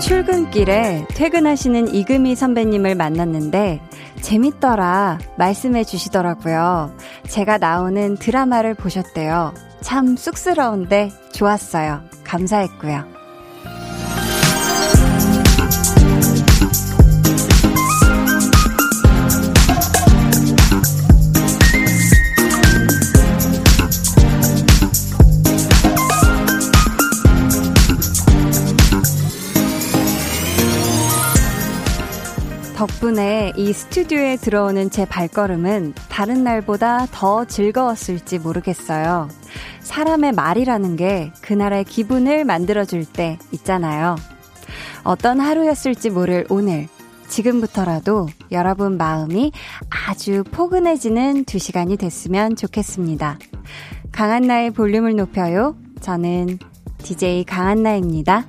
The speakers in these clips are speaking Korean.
출근길에 퇴근하시는 이금희 선배님을 만났는데 재밌더라 말씀해 주시더라고요. 제가 나오는 드라마를 보셨대요. 참 쑥스러운데 좋았어요. 감사했고요. 덕분에 이 스튜디오에 들어오는 제 발걸음은 다른 날보다 더 즐거웠을지 모르겠어요. 사람의 말이라는 게 그날의 기분을 만들어줄 때 있잖아요. 어떤 하루였을지 모를 오늘, 지금부터라도 여러분 마음이 아주 포근해지는 두 시간이 됐으면 좋겠습니다. 강한나의 볼륨을 높여요. 저는 DJ 강한나입니다.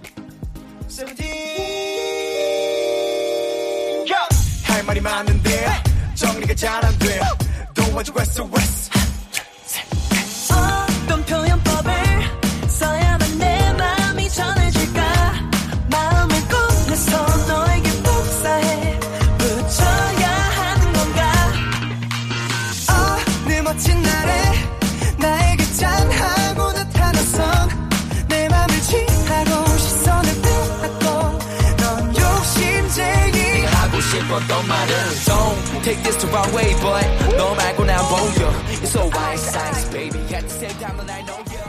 할 말이 많은데 정리가 잘 안 돼. 도와줘 SOS. 싶었던 말은 Don't take this the wrong way but 너 말고 난 보여 It's so white size baby At the same time I know you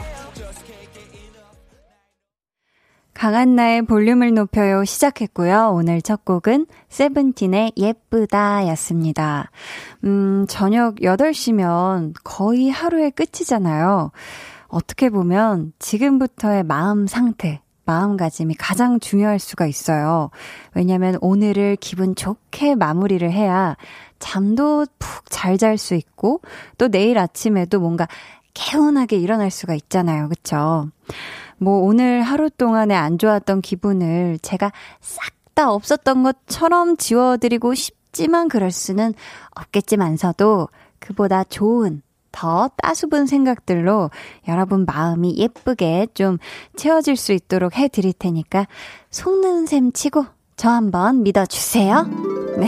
강한나의 볼륨을 높여요 시작했고요. 오늘 첫 곡은 세븐틴의 예쁘다 였습니다. 음, 저녁 8시면 거의 하루의 끝이잖아요. 어떻게 보면 지금부터의 마음 상태, 마음가짐이 가장 중요할 수가 있어요. 왜냐면 오늘을 기분 좋게 마무리를 해야 잠도 푹 잘 잘 수 있고 또 내일 아침에도 뭔가 개운하게 일어날 수가 있잖아요. 그쵸? 뭐 오늘 하루 동안에 안 좋았던 기분을 제가 싹 다 없었던 것처럼 지워드리고 싶지만 그럴 수는 없겠지만서도 그보다 좋은 더 따수분 생각들로 여러분 마음이 예쁘게 좀 채워질 수 있도록 해드릴 테니까 속는 셈 치고 저 한번 믿어주세요. 네.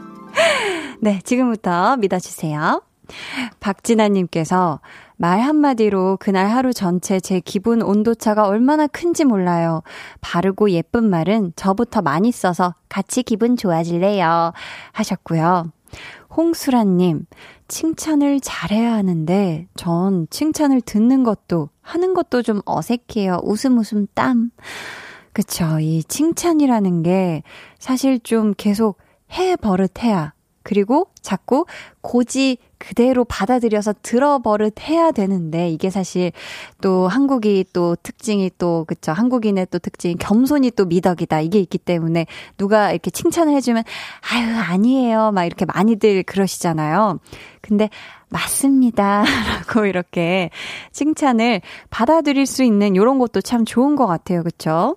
네, 지금부터 믿어주세요. 박진아님께서 말 한마디로 그날 하루 전체 제 기분 온도차가 얼마나 큰지 몰라요. 바르고 예쁜 말은 저부터 많이 써서 같이 기분 좋아질래요. 하셨고요. 홍수라님, 칭찬을 잘해야 하는데, 전 칭찬을 듣는 것도, 하는 것도 좀 어색해요. 웃음 웃음 땀. 그쵸. 이 칭찬이라는 게 사실 좀 계속 해 버릇해야 그리고 자꾸 고지 그대로 받아들여서 들어버릇 해야 되는데 이게 사실 또 한국이 또 특징이 또 그쵸 한국인의 또 특징 겸손이 또 미덕이다 이게 있기 때문에 누가 이렇게 칭찬을 해주면 아유 아니에요 막 이렇게 많이들 그러시잖아요. 근데 맞습니다. 라고 이렇게 칭찬을 받아들일 수 있는 요런 것도 참 좋은 것 같아요. 그쵸?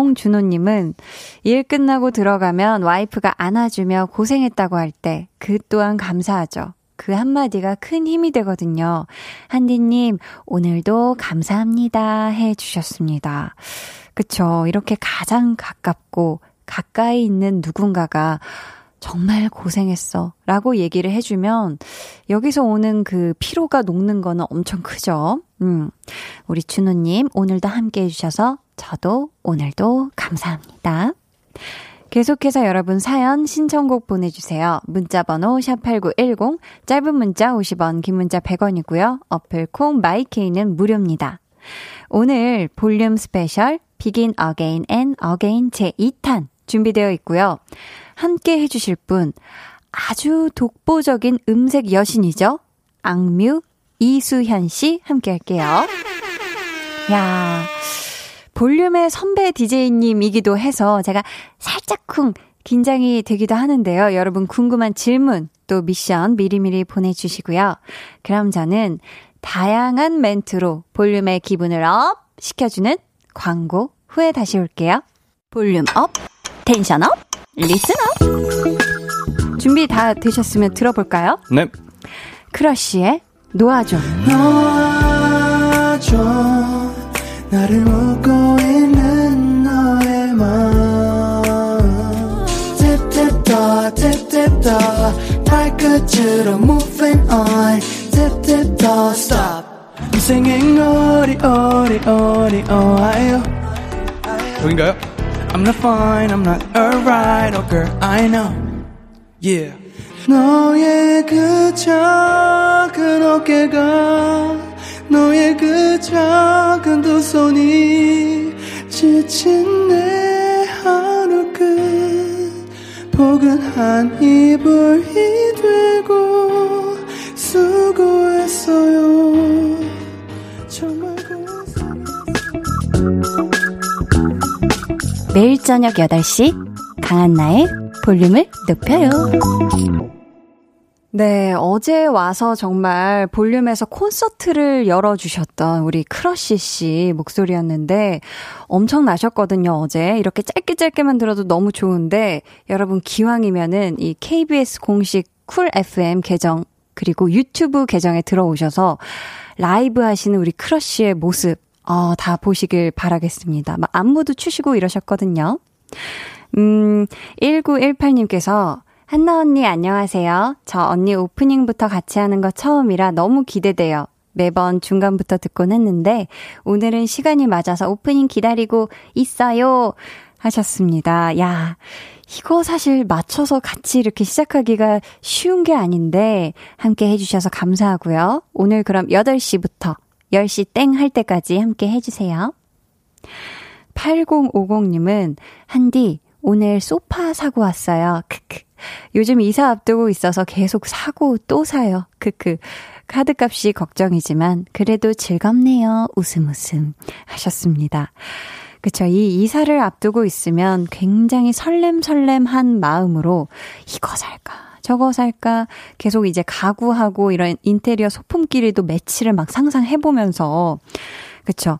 홍준호님은 일 끝나고 들어가면 와이프가 안아주며 고생했다고 할 때 그 또한 감사하죠. 그 한마디가 큰 힘이 되거든요. 한디님, 오늘도 감사합니다. 해 주셨습니다. 그쵸. 이렇게 가장 가깝고 가까이 있는 누군가가 정말 고생했어. 라고 얘기를 해주면 여기서 오는 그 피로가 녹는 거는 엄청 크죠. 음. 우리 준호님, 오늘도 함께 해주셔서 저도 오늘도 감사합니다. 계속해서 여러분 사연 신청곡 보내주세요. 문자번호 샵8910, 짧은 문자 50원, 긴 문자 100원이고요. 어플 콩 마이케이는 무료입니다. 오늘 볼륨 special Begin Again and Again 제2탄 준비되어 있고요. 함께 해주실 분 아주 독보적인 음색 여신이죠. 악뮤 이수현 씨 함께 할게요. 야 볼륨의 선배 DJ님이기도 해서 제가 살짝쿵 긴장이 되기도 하는데요. 여러분 궁금한 질문 또 미션 미리미리 보내주시고요. 그럼 저는 다양한 멘트로 볼륨의 기분을 up 시켜주는 광고 후에 다시 올게요. volume up, tension up, listen up. 준비 다 되셨으면 들어볼까요? 네. 크러쉬의 놓아줘. 놓아줘. 나를 웃고 있는 너의 마음. 팁팁더, 팁팁더. 발끝으로 moving on. tip tip toe, stop. I'm singing 오리, 오리, 오리, 오하요. 여긴가요? I'm not fine, I'm not alright, oh girl, I know. Yeah. 너의 그 작은 어깨가 너의 그 작은 두 손이 지친 내 하루 끝 포근한 이불이 되고 수고했어요 매일 저녁 8시 강한나의 볼륨을 높여요. 네, 어제 와서 정말 볼륨에서 콘서트를 열어주셨던 우리 크러쉬 씨 목소리였는데 엄청 나셨거든요, 어제. 이렇게 짧게 짧게만 들어도 너무 좋은데 여러분 기왕이면은 이 KBS 공식 쿨 FM 계정 그리고 유튜브 계정에 들어오셔서 라이브 하시는 우리 크러쉬의 모습 어, 다 보시길 바라겠습니다. 막 안무도 추시고 이러셨거든요. 음, 1918님께서 한나 언니 안녕하세요. 저 언니 오프닝부터 같이 하는 거 처음이라 너무 기대돼요. 매번 중간부터 듣곤 했는데 오늘은 시간이 맞아서 오프닝 기다리고 있어요. 하셨습니다. 야, 이거 사실 맞춰서 같이 이렇게 시작하기가 쉬운 게 아닌데 함께 해주셔서 감사하고요. 오늘 그럼 8시부터 10시 땡 할 때까지 함께 해주세요. 8050님은, 한디, 오늘 소파 사고 왔어요. 크크. 요즘 이사 앞두고 있어서 계속 사고 또 사요. 크크. 카드값이 걱정이지만, 그래도 즐겁네요. 웃음 웃음. 하셨습니다. 그쵸. 이 이사를 앞두고 있으면 굉장히 설렘설렘한 마음으로, 이거 살까? 저거 살까? 계속 이제 가구하고 이런 인테리어 소품끼리도 매치를 막 상상해보면서, 그쵸.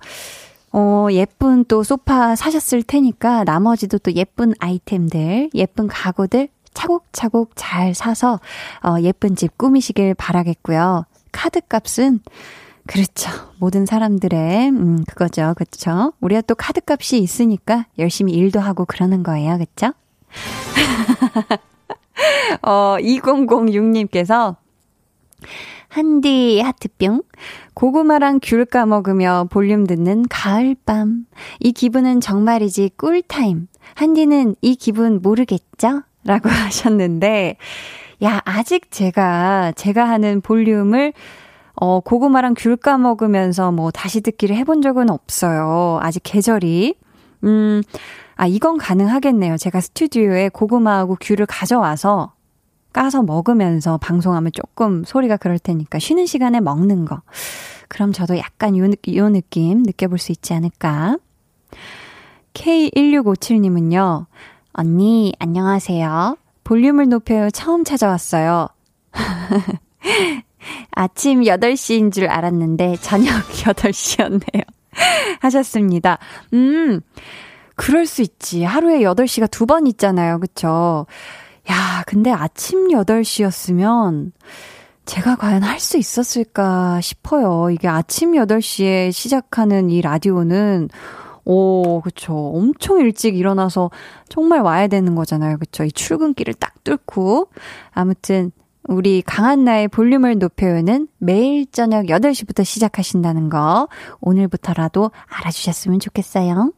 어, 예쁜 또 소파 사셨을 테니까 나머지도 또 예쁜 아이템들, 예쁜 가구들 차곡차곡 잘 사서, 어, 예쁜 집 꾸미시길 바라겠고요. 카드 값은 그렇죠. 모든 사람들의, 음, 그거죠. 그쵸. 우리가 또 카드 값이 있으니까 열심히 일도 하고 그러는 거예요. 그쵸? 어, 2006님께서 한디 하트뿅 고구마랑 귤 까먹으며 볼륨 듣는 가을밤. 이 기분은 정말이지 꿀타임. 한디는 이 기분 모르겠죠? 라고 하셨는데 야 아직 제가 제가 하는 볼륨을 어 고구마랑 귤 까먹으면서 뭐 다시 듣기를 해본 적은 없어요. 아직 계절이. 음 아, 이건 가능하겠네요. 제가 스튜디오에 고구마하고 귤을 가져와서 까서 먹으면서 방송하면 조금 소리가 그럴 테니까 쉬는 시간에 먹는 거. 그럼 저도 약간 요, 요 느낌 느껴볼 수 있지 않을까? K1657님은요, 언니, 안녕하세요. 볼륨을 높여요. 처음 찾아왔어요. 아침 8시인 줄 알았는데, 저녁 8시였네요. 하셨습니다. 음, 그럴 수 있지. 하루에 8시가 두 번 있잖아요. 그쵸? 야, 근데 아침 8시였으면 제가 과연 할 수 있었을까 싶어요. 이게 아침 8시에 시작하는 이 라디오는 오, 그쵸. 엄청 일찍 일어나서 정말 와야 되는 거잖아요. 그쵸. 이 출근길을 딱 뚫고. 아무튼, 우리 강한 나의 볼륨을 높여요는 매일 저녁 8시부터 시작하신다는 거 오늘부터라도 알아주셨으면 좋겠어요.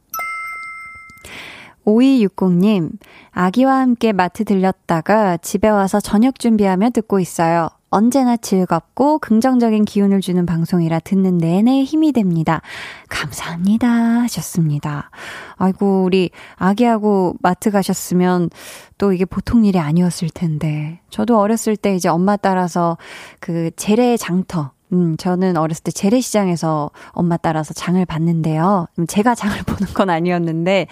5260님, 아기와 함께 마트 들렸다가 집에 와서 저녁 준비하며 듣고 있어요. 언제나 즐겁고 긍정적인 기운을 주는 방송이라 듣는 내내 힘이 됩니다. 감사합니다. 하셨습니다. 아이고, 우리 아기하고 마트 가셨으면 또 이게 보통 일이 아니었을 텐데. 저도 어렸을 때 이제 엄마 따라서 그 재래 장터, 음, 저는 어렸을 때 재래시장에서 엄마 따라서 장을 봤는데요. 음, 제가 장을 보는 건 아니었는데,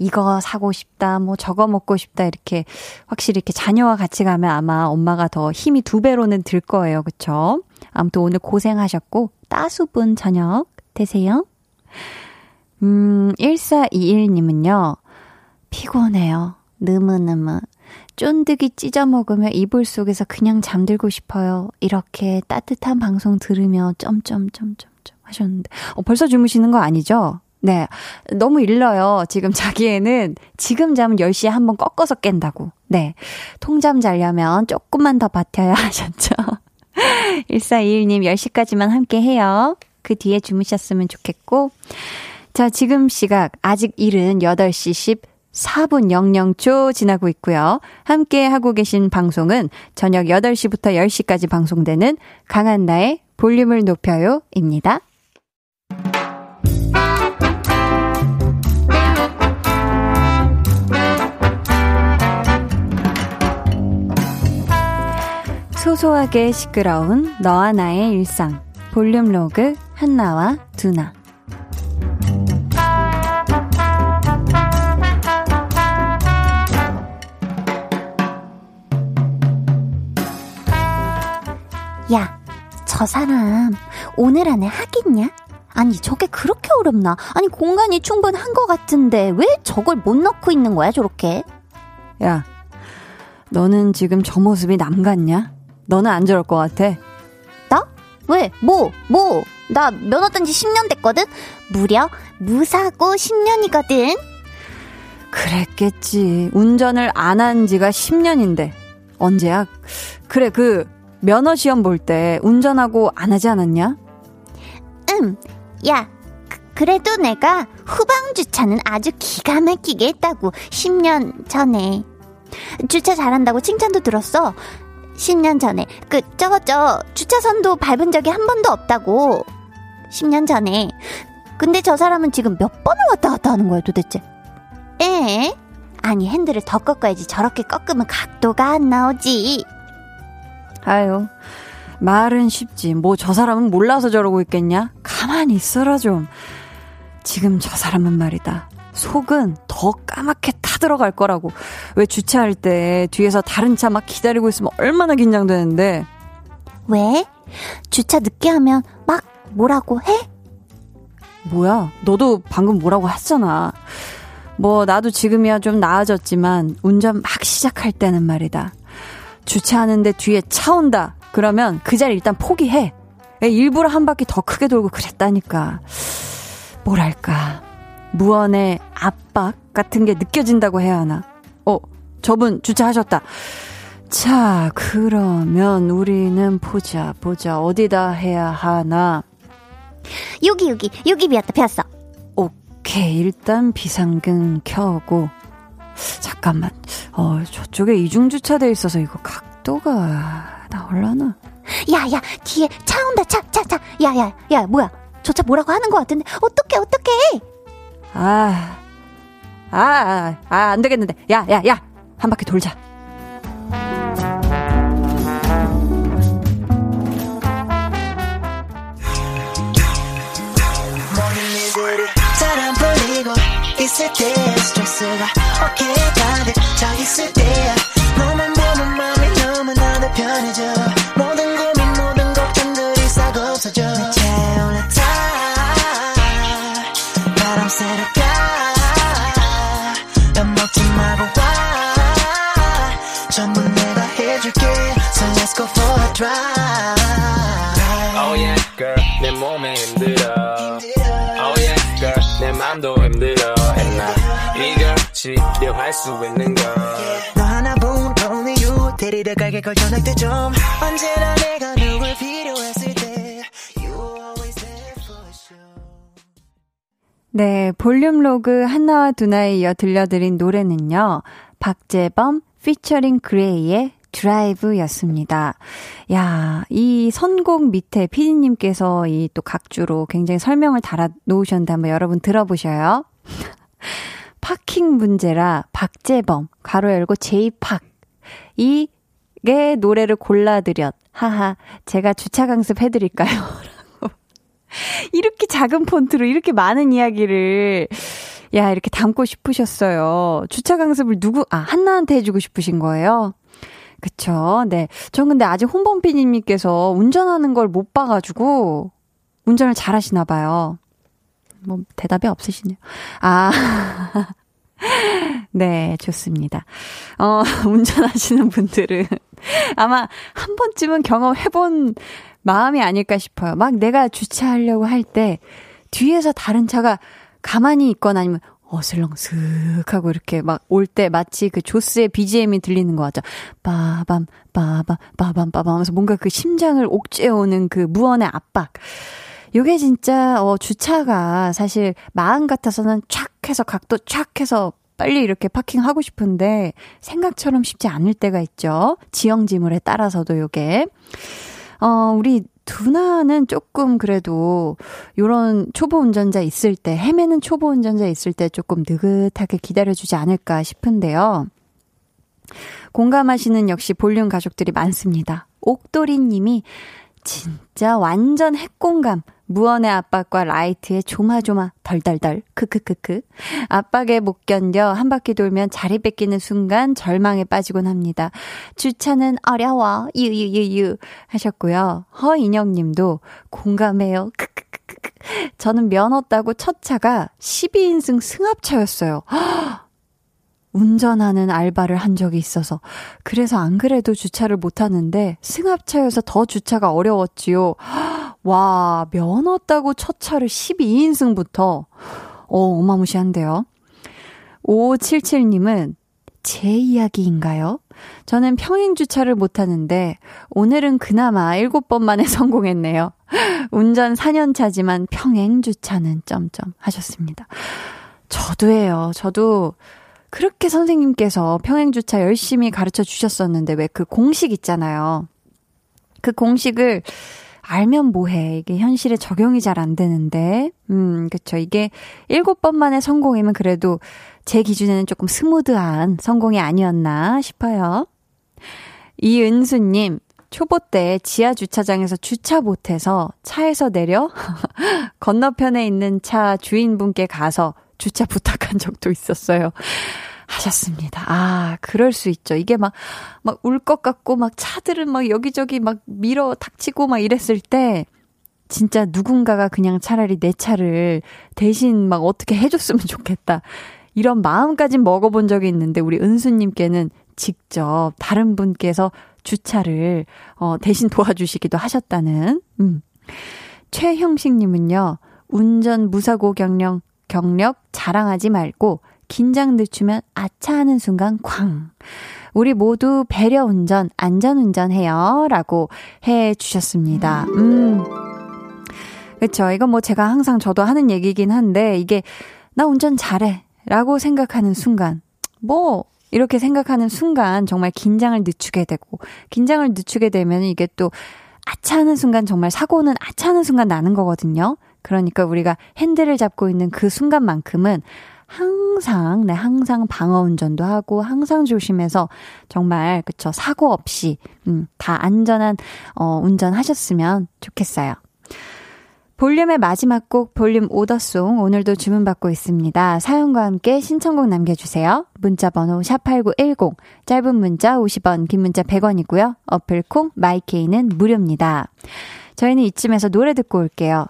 이거 사고 싶다, 뭐 저거 먹고 싶다, 이렇게 확실히 이렇게 자녀와 같이 가면 아마 엄마가 더 힘이 두 배로는 들 거예요. 그쵸? 아무튼 오늘 고생하셨고, 따수분 저녁 되세요. 음, 1421님은요, 피곤해요. 느무느무. 쫀득이 찢어 먹으며 이불 속에서 그냥 잠들고 싶어요. 이렇게 따뜻한 방송 들으며 점점점점점 하셨는데. 어, 벌써 주무시는 거 아니죠? 네. 너무 일러요. 지금 자기애는 지금 잠은 10시에 한 번 꺾어서 깬다고. 네. 통잠 자려면 조금만 더 버텨야 하셨죠. 1421님 10시까지만 함께 해요. 그 뒤에 주무셨으면 좋겠고. 자, 지금 시각 아직 일은 8시 14분 00초 지나고 있고요. 함께 하고 계신 방송은 저녁 8시부터 10시까지 방송되는 강한나의 볼륨을 높여요입니다. 소소하게 시끄러운 너와 나의 일상 볼륨 로그 한나와 두나 야, 저 사람 오늘 안에 하겠냐? 아니 저게 그렇게 어렵나? 아니 공간이 충분한 것 같은데 왜 저걸 못 넣고 있는 거야 저렇게? 야, 너는 지금 저 모습이 남 같냐? 너는 안 저럴 것 같아. 나? 왜? 뭐? 뭐? 나 면허 딴 지 10년 됐거든? 무려 무사고 10년이거든? 그랬겠지. 운전을 안 한 지가 10년인데. 언제야? 그래, 그, 면허 시험 볼 때 운전하고 안 하지 않았냐? 응. 야, 그, 래도 내가 후방 주차는 아주 기가 막히게 했다고. 10년 전에. 주차 잘한다고 칭찬도 들었어. 10년 전에 그 저거 저 주차선도 밟은 적이 한 번도 없다고. 10년 전에. 근데 저 사람은 지금 몇 번을 왔다 갔다 하는 거야 도대체? 에? 아니 핸들을 더 꺾어야지 저렇게 꺾으면 각도가 안 나오지. 아유, 말은 쉽지. 뭐 저 사람은 몰라서 저러고 있겠냐? 가만히 있어라 좀. 지금 저 사람은 말이다. 속은 더 까맣게 타들어갈 거라고. 왜 주차할 때 뒤에서 다른 차 막 기다리고 있으면 얼마나 긴장되는데. 왜? 주차 늦게 하면 막 뭐라고 해? 뭐야? 너도 방금 뭐라고 했잖아. 뭐, 나도 지금이야 좀 나아졌지만, 운전 막 시작할 때는 말이다. 주차하는데 뒤에 차 온다. 그러면 그 자리 일단 포기해. 일부러 한 바퀴 더 크게 돌고 그랬다니까. 뭐랄까. 무언의 압박 같은 게 느껴진다고 해야 하나. 어, 저분 주차하셨다. 자, 그러면 우리는 보자, 보자. 어디다 해야 하나. 여기, 여기, 여기 비었다, 비었어. 오케이, 일단 비상등 켜고. 잠깐만. 어, 저쪽에 이중주차돼 있어서 이거 각도가 나올라나? 야, 야, 뒤에 차 온다, 차, 차, 차. 야, 야, 야, 뭐야. 저 차 뭐라고 하는 것 같은데. 어떡해, 어떡해. 아, 아, 아, 아, 안 되겠는데. 야, 야, 야. 한 바퀴 돌자. 있을 때 스트레스가 어깨에 가득 차 있을 때야 너만 보면 마음이 너무나도 편해져 drive Oh yeah. Girl 내 몸에 힘들어. Oh yeah. Girl 내 맘도 힘들어. 치료할 수 있는 걸 너 하나뿐 only you 데리러 가게. 걸 전화도 좀. 언제나 내가 누굴 필요했을 때. You always there for sure. 네 볼륨 로그 한나와 두나에 이어 들려드린 노래는요. 박재범 피처링 그레이의 드라이브였습니다. 야, 이 선곡 밑에 피디님께서 이 또 각주로 굉장히 설명을 달아 놓으셨는데 한번 여러분 들어보셔요. 파킹 문제라 박재범, 가로 열고 제이팍. 이게 노래를 골라드렸. 하하, 제가 주차 강습 해드릴까요? 이렇게 작은 폰트로 이렇게 많은 이야기를, 야, 이렇게 담고 싶으셨어요. 주차 강습을 누구, 아, 한나한테 해주고 싶으신 거예요? 그쵸. 네. 전 근데 아직 홍범피디님께서 운전하는 걸 못 봐가지고, 운전을 잘 하시나 봐요. 뭐, 대답이 없으시네요. 아. 네, 좋습니다. 어, 운전하시는 분들은 아마 한 번쯤은 경험해본 마음이 아닐까 싶어요. 막 내가 주차하려고 할 때 뒤에서 다른 차가 가만히 있거나 아니면 어슬렁 슥 하고 이렇게 막 올 때 마치 그 조스의 BGM이 들리는 것 같죠. 빠밤, 빠밤, 빠밤, 빠밤 하면서 뭔가 그 심장을 옥죄어오는 그 무언의 압박. 요게 진짜, 어, 주차가 사실 마음 같아서는 촥 해서 각도 촥 해서 빨리 이렇게 파킹하고 싶은데 생각처럼 쉽지 않을 때가 있죠. 지형 지물에 따라서도 요게. 어, 우리 두나는 조금 그래도 요런 초보 운전자 있을 때, 헤매는 초보 운전자 있을 때 조금 느긋하게 기다려주지 않을까 싶은데요. 공감하시는 역시 볼륨 가족들이 많습니다. 옥돌이 님이 진짜 완전 핵공감. 무언의 압박과 라이트의 조마조마 덜덜덜 크크크크 압박에 못 견뎌 한 바퀴 돌면 자리 뺏기는 순간 절망에 빠지곤 합니다. 주차는 어려워 유유유유 하셨고요. 허인영님도 공감해요. 크크크크 저는 면허 따고 첫 차가 12인승 승합차였어요. 운전하는 알바를 한 적이 있어서 그래서 안 그래도 주차를 못 하는데 승합차여서 더 주차가 어려웠지요. 와, 면허 따고 첫 차를 12인승부터 어, 어마무시한데요. 5577님은 제 이야기인가요? 저는 평행 주차를 못 하는데 오늘은 그나마 7번 만에 성공했네요. 운전 4년 차지만 평행 주차는 점점 하셨습니다. 저도예요. 저도 그렇게 선생님께서 평행주차 열심히 가르쳐 주셨었는데 왜 그 공식 있잖아요. 그 공식을 알면 뭐해. 이게 현실에 적용이 잘 안 되는데. 음, 그쵸. 이게 일곱 번 만에 성공이면 그래도 제 기준에는 조금 스무드한 성공이 아니었나 싶어요. 이은수님, 초보 때 지하 주차장에서 주차 못해서 차에서 내려 건너편에 있는 차 주인분께 가서 주차 부탁한 적도 있었어요. 하셨습니다. 아, 그럴 수 있죠. 이게 막, 막 울 것 같고, 막 차들은 막 여기저기 막 밀어 닥치고 막 이랬을 때, 진짜 누군가가 그냥 차라리 내 차를 대신 막 어떻게 해줬으면 좋겠다. 이런 마음까지 먹어본 적이 있는데, 우리 은수님께는 직접 다른 분께서 주차를, 어, 대신 도와주시기도 하셨다는, 음. 최형식님은요, 운전 무사고 경력 경력 자랑하지 말고 긴장 늦추면 아차 하는 순간 쾅. 우리 모두 배려 운전, 안전 운전해요. 라고 해 주셨습니다. 음. 그쵸. 이건 뭐 제가 항상 저도 하는 얘기긴 한데, 이게 나 운전 잘해. 라고 생각하는 순간. 뭐, 이렇게 생각하는 순간 정말 긴장을 늦추게 되고, 긴장을 늦추게 되면 이게 또 아차하는 순간 정말 사고는 아차하는 순간 나는 거거든요. 그러니까 우리가 핸들을 잡고 있는 그 순간만큼은 항상, 네, 항상 방어 운전도 하고, 항상 조심해서 정말, 그쵸, 사고 없이, 음, 다 안전한, 어, 운전하셨으면 좋겠어요. 볼륨의 마지막 곡 볼륨 오더송 오늘도 주문받고 있습니다. 사연과 함께 신청곡 남겨주세요. 문자 번호 샵8910 짧은 문자 50원 긴 문자 100원이고요. 어플콩 마이케이는 무료입니다. 저희는 이쯤에서 노래 듣고 올게요.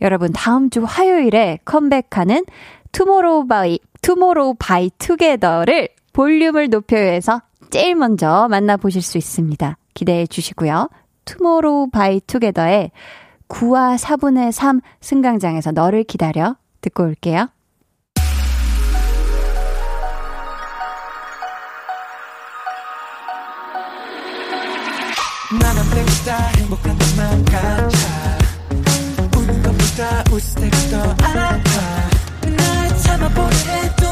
여러분 다음 주 화요일에 컴백하는 투모로우 바이 투모로우 바이 투게더를 볼륨을 높여서 제일 먼저 만나보실 수 있습니다. 기대해 주시고요. 투모로우 바이 투게더의 9와 4분의 3 승강장에서 너를 기다려 듣고 올게요. 나는 백스타 행복한 것만 같아 웃을 때가 더 아파. 날 참아보려 해도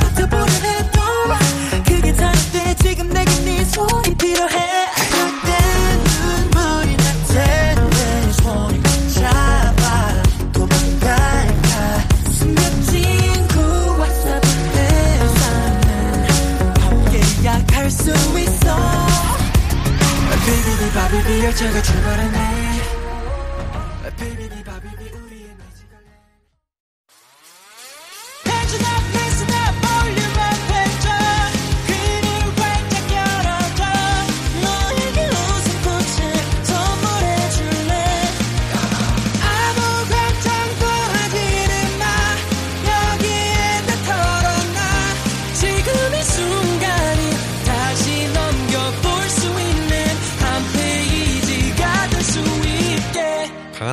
버텨보려 해도. 그게 다른데 지금 내게 네 손이 필요해. 바비비 열차가 출발했네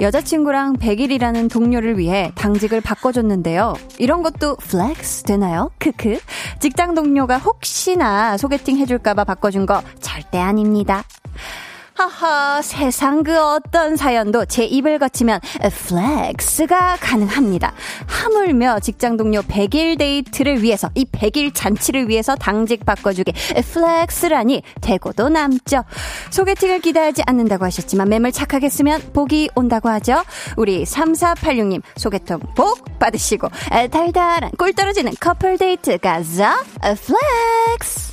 여자친구랑 100일이라는 동료를 위해 당직을 바꿔줬는데요. 이런 것도 flex 되나요? 크크. 직장 동료가 혹시나 소개팅 해줄까봐 바꿔준 거 절대 아닙니다. 하하, 세상 그 어떤 사연도 제 입을 거치면 flex가 가능합니다. 하물며 직장 동료 100일 데이트를 위해서 이 100일 잔치를 위해서 당직 바꿔주기 flex라니 되고도 남죠. 소개팅을 기대하지 않는다고 하셨지만 맘을 착하게 쓰면 복이 온다고 하죠. 우리 3486님 소개팅 복 받으시고 달달한 꿀 떨어지는 커플 데이트 가자 flex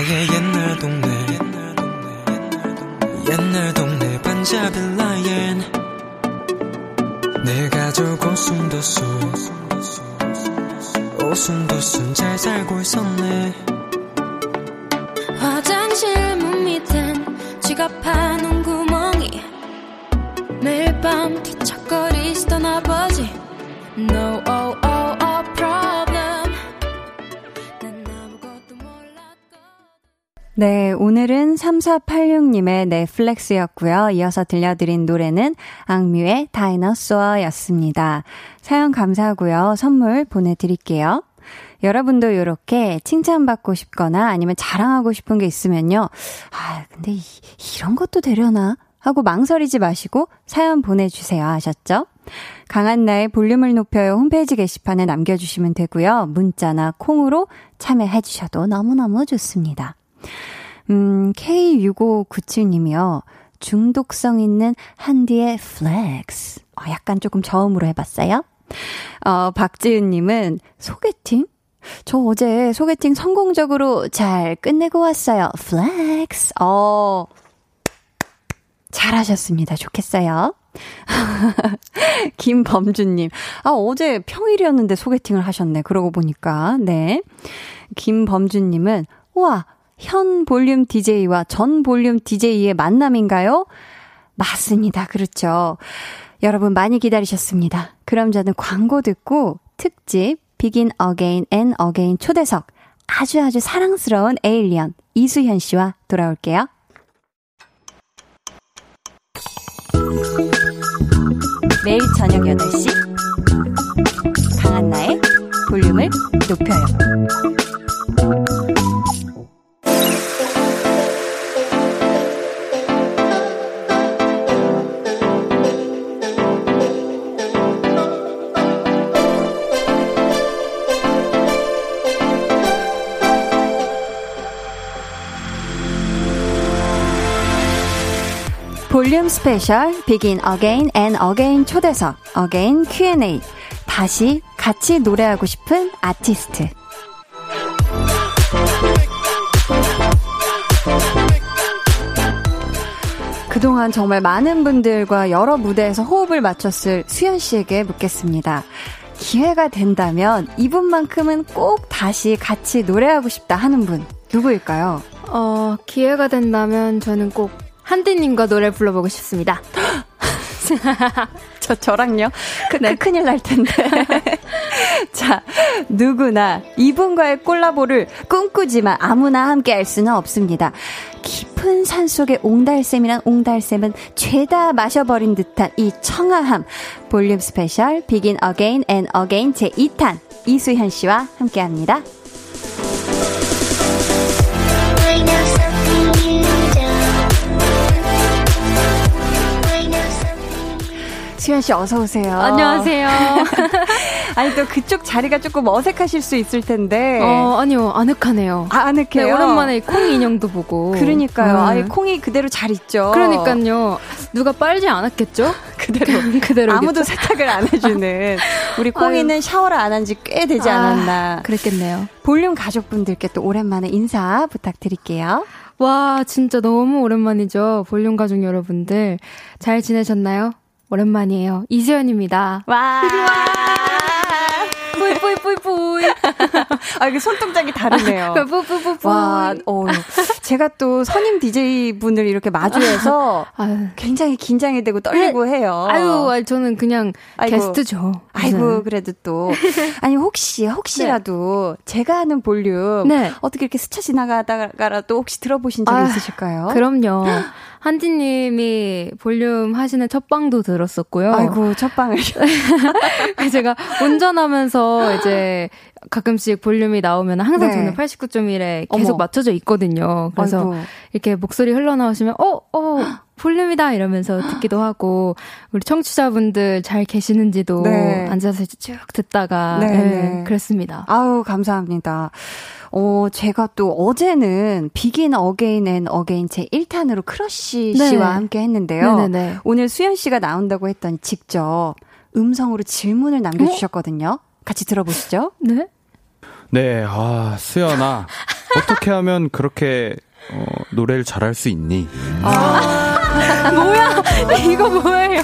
나의 옛날 동네. 옛날 동네 반자빌 라인 내 가족 오순도순 오순도순 잘 살고 있었네. 화장실 문 밑엔 지갑 파는 구멍이 매일 밤 뒤척거리시던 아버지. No oh oh 네, 오늘은 3486님의 넷플렉스였고요. 이어서 들려드린 노래는 악뮤의 다이너소어였습니다. 사연 감사하고요. 선물 보내드릴게요. 여러분도 이렇게 칭찬받고 싶거나 아니면 자랑하고 싶은 게 있으면요. 아, 근데 이, 이런 것도 되려나? 하고 망설이지 마시고 사연 보내주세요. 아셨죠? 강한나의 볼륨을 높여요 홈페이지 게시판에 남겨주시면 되고요. 문자나 콩으로 참여해 주셔도 너무너무 좋습니다. 음, K6597님이요. 중독성 있는 한디의 flex. 어, 약간 조금 저음으로 해봤어요. 어, 박지은님은 소개팅? 저 어제 소개팅 성공적으로 잘 끝내고 왔어요. flex. 어, 잘하셨습니다. 좋겠어요. 김범주님. 아, 어제 평일이었는데 소개팅을 하셨네. 그러고 보니까. 네. 김범주님은, 우와, 현 볼륨 DJ와 전 볼륨 DJ의 만남인가요? 맞습니다. 그렇죠. 여러분 많이 기다리셨습니다. 그럼 저는 광고 듣고 특집 Begin Again and Again 초대석 아주 아주 사랑스러운 에일리언 이수현 씨와 돌아올게요. 매일 저녁 8시 강한나의 볼륨을 높여요. 볼륨 스페셜 Begin Again and Again 초대석 Again Q&A 다시 같이 노래하고 싶은 아티스트 그동안 정말 많은 분들과 여러 무대에서 호흡을 맞췄을 수현 씨에게 묻겠습니다. 기회가 된다면 이분만큼은 꼭 다시 같이 노래하고 싶다 하는 분 누구일까요? 어, 기회가 된다면 저는 꼭 한디님과 노래 불러보고 싶습니다. 저, 저랑요? 그, 네. 큰일 날 텐데. 자, 누구나 이분과의 콜라보를 꿈꾸지만 아무나 함께 할 수는 없습니다. 깊은 산 속의 옹달샘이란 옹달샘은 죄다 마셔버린 듯한 이 청아함. 볼륨 스페셜 Begin Again and Again 제2탄 이수현 씨와 함께 합니다. 수현 씨 어서 오세요. 안녕하세요. 아니 또 그쪽 자리가 조금 어색하실 수 있을 텐데. 어, 아니요. 아늑하네요. 아, 아늑해요. 네, 오랜만에 콩 인형도 보고. 그러니까요. 음. 아예 콩이 그대로 잘 있죠. 그러니까요. 누가 빨지 않았겠죠? 그대로. 그대로. 아무도 세탁을 안 해주는 우리 콩이는 샤워를 안 한 지 꽤 되지 않았나. 아, 그랬겠네요. 볼륨 가족분들께 또 오랜만에 인사 부탁드릴게요. 와, 진짜 너무 오랜만이죠. 볼륨 가족 여러분들. 잘 지내셨나요? 오랜만이에요. 이수현입니다. 와. 뿌이, 뿌이, 뿌이, 뿌이. 아, 이게 손동작이 다르네요. 뿌뿌뿌뿌. 와, 어, 제가 또 선임 DJ 분을 이렇게 마주해서 아유. 굉장히 긴장이 되고 떨리고 해요. 아유, 아유, 저는 그냥 아이고. 게스트죠. 아이고. 그래도 또. 아니, 혹시, 혹시라도 제가 하는 볼륨. 네. 어떻게 이렇게 스쳐 지나가다가라도 혹시 들어보신 적이 아, 있으실까요? 그럼요. 한디님이 볼륨 하시는 첫 방도 들었었고요. 아이고, 첫 방을. 제가 운전하면서 이제 가끔씩 볼륨이 나오면 항상 네. 저는 89.1에 계속 어머. 맞춰져 있거든요. 그래서 아이고. 이렇게 목소리 흘러나오시면 어, 어, 볼륨이다 이러면서 듣기도 하고 우리 청취자분들 잘 계시는지도 네. 앉아서 쭉 듣다가 네, 네, 네. 그랬습니다. 아우, 감사합니다. 어, 제가 또 어제는 Begin Again and Again 제 1탄으로 크러쉬 네. 씨와 함께 했는데요. 네네네. 오늘 수현 씨가 나온다고 했더니 직접 음성으로 질문을 남겨 주셨거든요. 같이 들어보시죠. 네? 네, 아, 수연아. 어떻게 하면 그렇게, 어, 노래를 잘할 수 있니? 뭐야? 이거 뭐예요?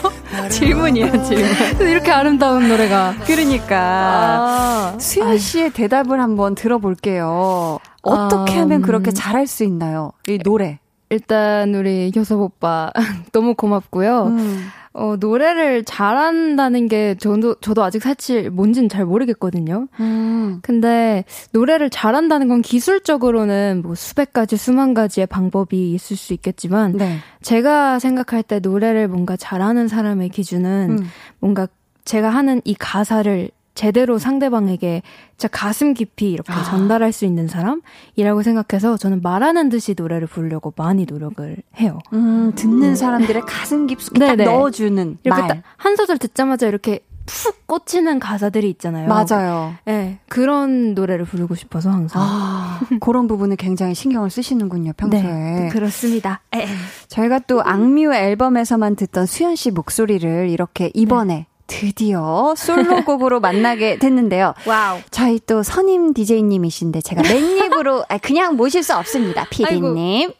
질문이에요, 질문. 이렇게 아름다운 노래가. 그러니까. 아, 수현 씨의 대답을 한번 들어볼게요. 어떻게 아, 하면 음. 그렇게 잘할 수 있나요? 이 노래. 일단 우리 효섭 오빠 너무 고맙고요. 음. 어, 노래를 잘한다는 게 저도 저도 아직 사실 뭔지는 잘 모르겠거든요. 음. 근데 노래를 잘한다는 건 기술적으로는 뭐 수백 가지 수만 가지의 방법이 있을 수 있겠지만 네. 제가 생각할 때 노래를 뭔가 잘하는 사람의 기준은 음. 뭔가 제가 하는 이 가사를 제대로 상대방에게 진짜 가슴 깊이 이렇게 아. 전달할 수 있는 사람이라고 생각해서 저는 말하는 듯이 노래를 부르려고 많이 노력을 해요. 음, 듣는 사람들의 가슴 깊숙이 딱. 넣어주는 이렇게 말. 딱한 소절 듣자마자 이렇게 푹 꽂히는 가사들이 있잖아요. 맞아요. 네, 그런 노래를 부르고 싶어서 항상. 아, 그런 부분을 굉장히 신경을 쓰시는군요, 평소에. 네, 그렇습니다. 저희가 또 악뮤 앨범에서만 듣던 수현 씨 목소리를 이렇게 이번에 드디어 솔로곡으로 만나게 됐는데요. 와우. 저희 또 선임 DJ님이신데 제가 맨입으로 아, 그냥 모실 수 없습니다, PD님.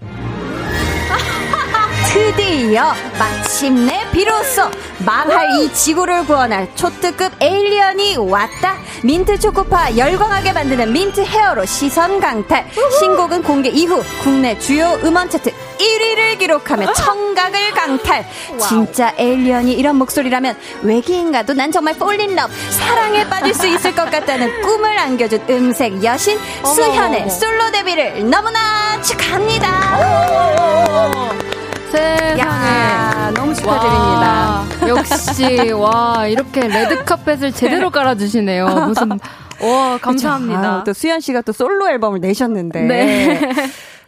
드디어 마침내 비로소 망할 이 지구를 구원할 초특급 alien이 왔다. 민트 초코파 열광하게 만드는 민트 헤어로 시선 강탈. 신곡은 공개 이후 국내 주요 음원 차트 1위를 기록하며 청각을 강탈. 진짜 alien이 이런 목소리라면 외계인과도 난 정말 fall in love 사랑에 빠질 수 있을 것 같다는 꿈을 안겨준 음색 여신 수현의. 솔로 데뷔를 너무나 축하합니다. 세상에. 야, 너무 축하드립니다. 와, 역시, 와, 이렇게 레드카펫을 제대로 깔아주시네요. 무슨, 와, 감사합니다. 아유, 또 수현 씨가 또 솔로 앨범을 내셨는데 네.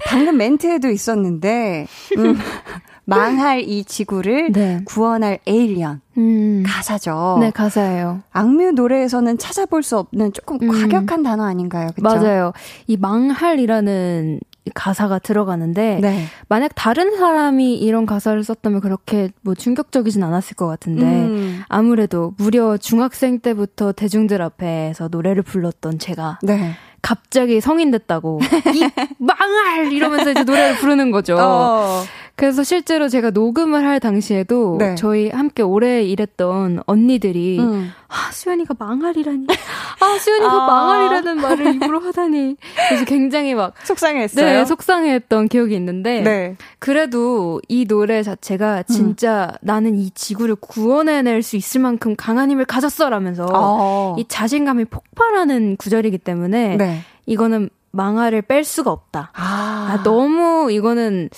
방금 멘트에도 있었는데 음, 망할 이 지구를 네. 구원할 에일리언 음. 가사죠. 네, 가사예요. 악뮤 노래에서는 찾아볼 수 없는 조금 음. 과격한 단어 아닌가요? 그쵸? 맞아요. 이 망할이라는 가사가 들어가는데, 네. 만약 다른 사람이 이런 가사를 썼다면 그렇게 뭐 충격적이진 않았을 것 같은데, 음. 아무래도 무려 중학생 때부터 대중들 앞에서 노래를 불렀던 제가 네. 갑자기 성인 됐다고 이 망할 이러면서 이제 노래를 부르는 거죠. 어. 그래서 실제로 제가 녹음을 할 당시에도 네. 저희 함께 오래 일했던 언니들이 음. 아 수연이가 망할이라니 아 수연이가 아. 망할이라는 말을 입으로 하다니 그래서 굉장히 막 속상했어요. 네, 속상해했던 기억이 있는데 네. 그래도 이 노래 자체가 진짜 나는 이 지구를 구원해낼 수 있을 만큼 강한 힘을 가졌어라면서 어. 이 자신감이 폭발하는 구절이기 때문에 네. 이거는 망할을 뺄 수가 없다. 아, 아, 너무 이거는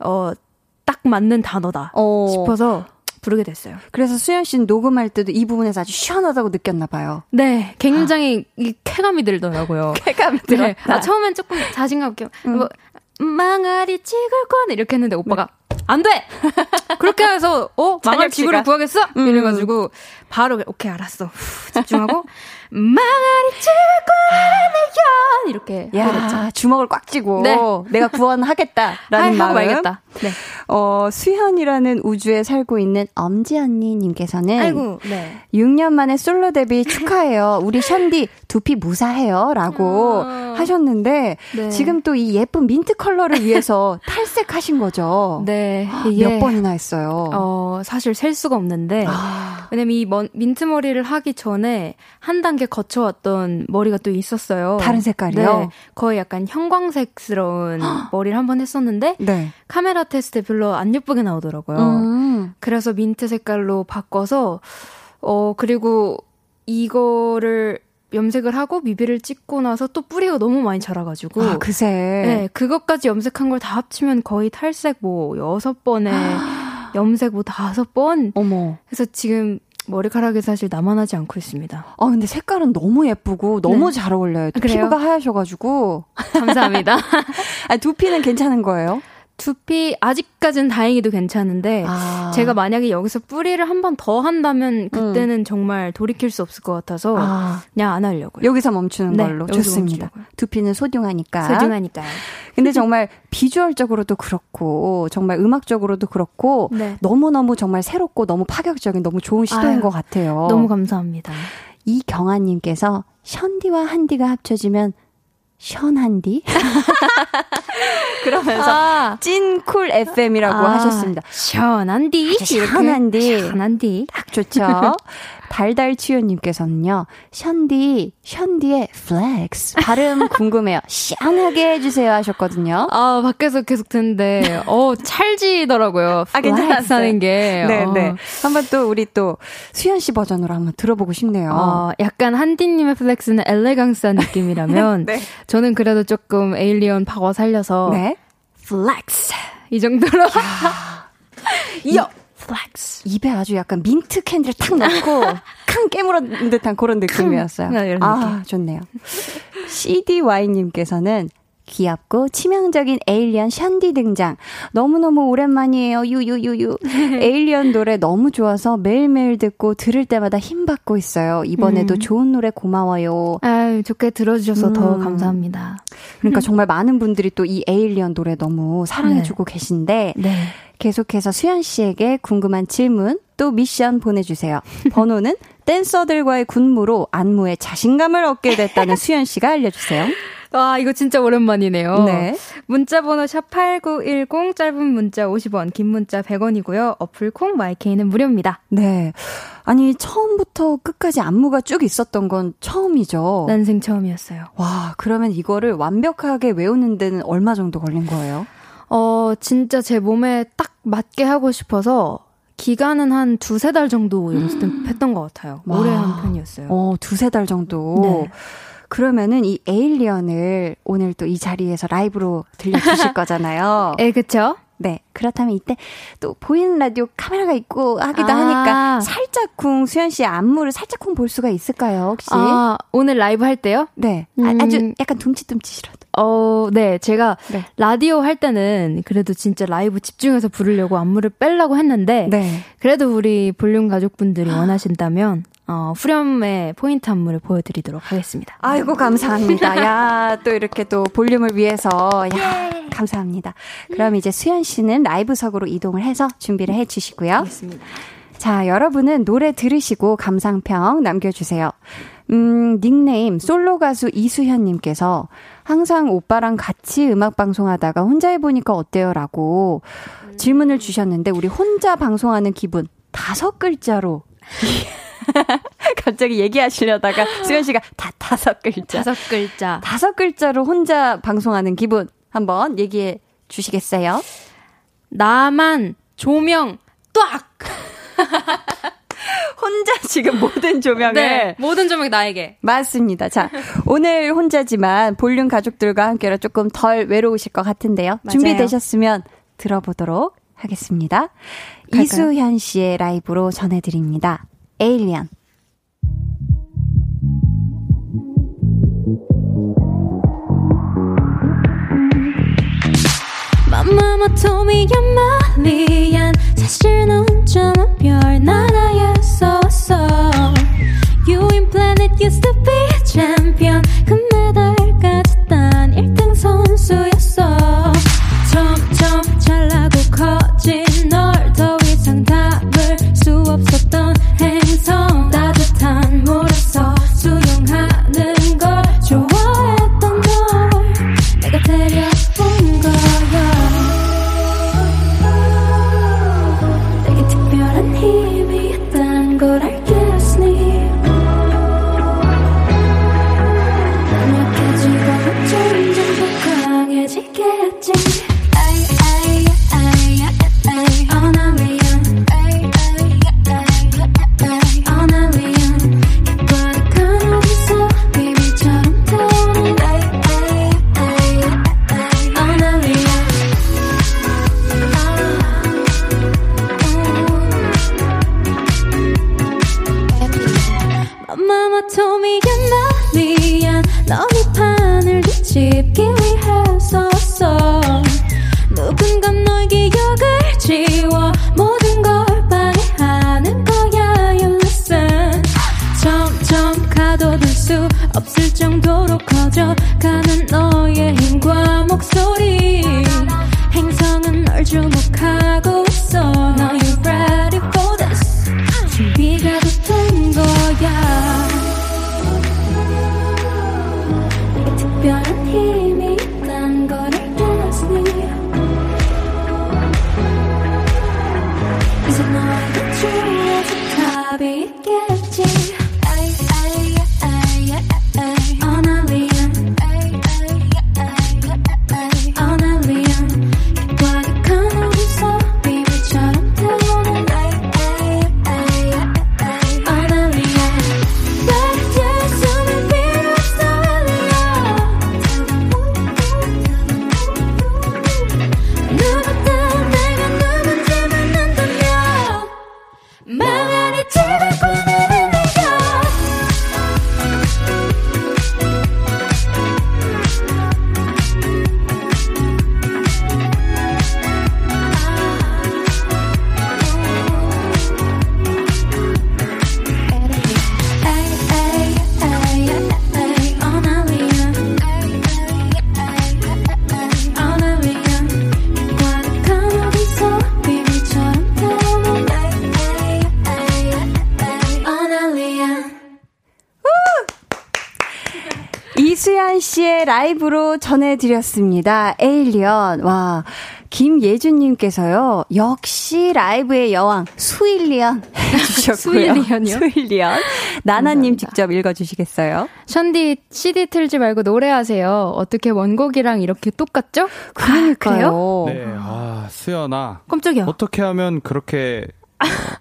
어 딱 맞는 단어다 어. 싶어서 부르게 됐어요. 그래서 수현 씨는 녹음할 때도 이 부분에서 아주 시원하다고 느꼈나 봐요. 네, 굉장히 이 쾌감이 들더라고요. 쾌감이 네. 들었다. 아, 처음엔 조금 자신감 없게 뭐 망할 이 지구를 이렇게 했는데 오빠가 안 돼! 그렇게 해서, 어? 망할 찬혁 지구를. 구하겠어? 음. 이래가지고, 바로, 오케이, 알았어. 후, 집중하고, 망할 지구를 이렇게. 야, 주먹을 꽉 쥐고 네. 내가 구원하겠다라는 하고 마음. 말겠다. 네. 어, 수현이라는 우주에 살고 있는 엄지 언니님께서는 아이고, 네. 6년 만에 솔로 데뷔 축하해요. 우리 션디 두피 무사해요. 라고 아. 하셨는데, 네. 지금 또 이 예쁜 민트 컬러를 위해서 탈색하신 거죠. 네. 몇 이게, 번이나 했어요. 어, 사실 셀 수가 없는데, 아, 왜냐면 이 먼- 민트 머리를 하기 전에 한 단계 거쳐왔던 머리가 또 있었어요. 다른 색깔이요? 네. 거의 약간 형광색스러운 머리를 한 번 했었는데, 네. 카메라 테스트에 별로 안 예쁘게 나오더라고요. 음. 그래서 민트 색깔로 바꿔서, 어, 그리고 이거를 염색을 하고 미비를 찍고 나서 또 뿌리가 너무 많이 자라가지고. 아, 그새. 네, 그것까지 염색한 걸 다 합치면 거의 탈색 뭐 여섯 번에 염색 뭐 다섯 번. 어머. 그래서 지금 머리카락이 사실 남아나지 않고 있습니다. 아, 근데 색깔은 너무 예쁘고 너무 네. 잘 어울려요. 또 아? 피부가 하얘셔가지고. 감사합니다. 아, 두피는 괜찮은 거예요? 두피 아직까지는 다행히도 괜찮은데 아. 제가 만약에 여기서 뿌리를 한 번 더 한다면 그때는 정말 돌이킬 수 없을 것 같아서 아, 그냥 안 하려고요. 여기서 멈추는 네, 걸로 여기서 좋습니다. 멈추려고요. 두피는 소중하니까. 소중하니까요. 근데 정말 비주얼적으로도 그렇고 정말 음악적으로도 그렇고 네. 너무너무 정말 새롭고 너무 파격적인 너무 좋은 시도인 아유, 것 같아요. 너무 감사합니다. 이경아님께서 션디와 한디가 합쳐지면 션한디? 그러면서 아, 찐쿨 FM이라고 아, 하셨습니다. 이렇게. 시원한디. 시원한디. 딱 좋죠. 달달치유님께서는요, 션디, 션디의 flex. 발음 궁금해요. 시원하게 해주세요 하셨거든요. 아, 밖에서 계속 듣는데, 어, 찰지더라고요. 아, 하는 게. 네, 어. 네. 한번 또 우리 또 수현 씨 버전으로 한번 들어보고 싶네요. 어, 약간 한디님의 flex는 엘레강스한 느낌이라면, 네. 저는 그래도 조금 alien 파워 살려서, 네. flex. 이 정도로. 여! flex. 입에 아주 약간 민트 캔디를 탁 넣고 앙 깨물은 듯한 그런 느낌이었어요. 네, 아, 좋네요. CDY님께서는 귀엽고 치명적인 에일리언 샨디 등장. 너무너무 오랜만이에요. 유유유유. 에일리언 노래 너무 좋아서 매일매일 듣고 들을 때마다 힘 받고 있어요. 이번에도 음. 좋은 노래 고마워요. 아유, 좋게 들어주셔서 더 음. 감사합니다. 그러니까 정말 많은 분들이 또 이 에일리언 노래 너무 사랑해주고 계신데 네. 계속해서 수현 씨에게 궁금한 질문 또 미션 보내주세요. 번호는 댄서들과의 군무로 안무에 자신감을 얻게 됐다는 수현 씨가 알려주세요. 와, 이거 진짜 오랜만이네요. 네. 문자 번호 샵8910 짧은 문자 50원, 긴 문자 100원이고요. 어플 콩 마이케이는 무료입니다. 네. 아니, 처음부터 끝까지 안무가 쭉 있었던 건 처음이죠. 난생 처음이었어요. 와, 그러면 이거를 완벽하게 외우는 데는 얼마 정도 걸린 거예요? 어, 진짜 제 몸에 딱 맞게 하고 싶어서 기간은 한 두세 달 정도 연습했던 것 같아요. 와. 오래 한 편이었어요. 어, 두세 달 정도. 네. 그러면은 이 Alien을 오늘 또 이 자리에서 라이브로 들려주실 거잖아요. 에, 그쵸? 네. 그렇다면 이때 또 보이는 라디오 카메라가 있고 하기도 아. 하니까 살짝쿵 수현 씨의 안무를 살짝쿵 볼 수가 있을까요, 혹시? 아, 오늘 라이브 할 때요? 네. 음. 아, 주 약간 둠칫둠칫이라도. 어, 네. 제가 네. 라디오 할 때는 그래도 진짜 라이브 집중해서 부르려고 안무를 빼려고 했는데 네. 그래도 우리 볼륨 가족분들이 원하신다면 어, 후렴의 포인트 안무를 보여드리도록 하겠습니다. 아이고, 감사합니다. 야, 또 이렇게 또 볼륨을 위해서. 야, 감사합니다. 그럼 이제 수현 씨는 라이브석으로 이동을 해서 준비를 해 주시고요. 알겠습니다. 자, 여러분은 노래 들으시고 감상평 남겨주세요. 음, 닉네임 솔로 가수 이수현 님께서 항상 오빠랑 같이 음악 방송하다가 혼자 해보니까 어때요? 라고 질문을 주셨는데, 우리 혼자 방송하는 기분 다섯 글자로. 갑자기 얘기하시려다가 수현 씨가 다 다섯 글자. 다섯 글자. 다섯 글자로 혼자 방송하는 기분 한번 얘기해 주시겠어요? 나만 조명 딱. 혼자 지금 모든 조명을 네, 모든 조명 나에게. 맞습니다. 자, 오늘 혼자지만 볼륨 가족들과 함께라 조금 덜 외로우실 것 같은데요. 맞아요. 준비되셨으면 들어보도록 하겠습니다. 갈까요? 이수현 씨의 라이브로 전해드립니다. 에일리언. 맘 Mama told me you're my lion 사실 넌 점은 별 나라였었어. You in used to be champion. 금메달까지 딴 1등 선수였어. 점점 잘나고 커진 널 더 이상 담을 수 없었던 한 물에서 you're not 미안. 넌이 판을 뒤집기 위해서어. 누군가 널 기억을 지워 모든 걸 방해하는 거야 You listen 점점 가둬둘 수 없을 정도로 커져가는 너의 힘과 목소리. 행성은 널 주목하고 있어 라이브로 전해드렸습니다. 에일리언. 와. 김예준님께서요, 역시 라이브의 여왕, 수일리언 해주셨고요. 수일리언이요? 수일리언. 나나님 직접 읽어주시겠어요? 션디 CD 틀지 말고 노래하세요. 어떻게 원곡이랑 이렇게 똑같죠? 그러니까요. 네, 아, 수연아. 깜짝이야. 어떻게 하면 그렇게 어,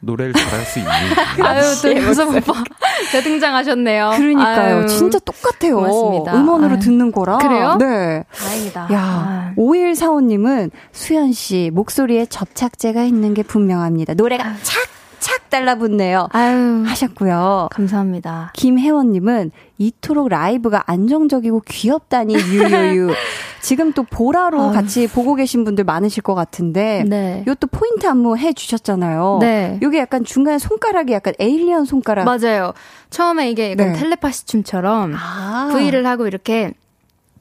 노래를 잘할 수 있니? 아유, 또 유섭 오빠. 재등장하셨네요. 그러니까요. 아유, 진짜 똑같아요. 고맙습니다. 음원으로 아유. 듣는 거랑. 그래요? 네. 다행이다. 야, 아. 5145님은 수연 씨 목소리에 접착제가 있는 게 분명합니다. 노래가 착착 달라붙네요. 아유, 하셨고요. 감사합니다. 김혜원님은 이토록 라이브가 안정적이고 귀엽다니 유유유. 지금 또 보라로 아유. 같이 보고 계신 분들 많으실 것 같은데 네. 요것도 포인트 안무 해 주셨잖아요. 네. 요게 약간 중간에 손가락이 약간 에일리언 손가락. 맞아요. 처음에 이게 약간 네. 텔레파시 춤처럼 아. V를 하고 이렇게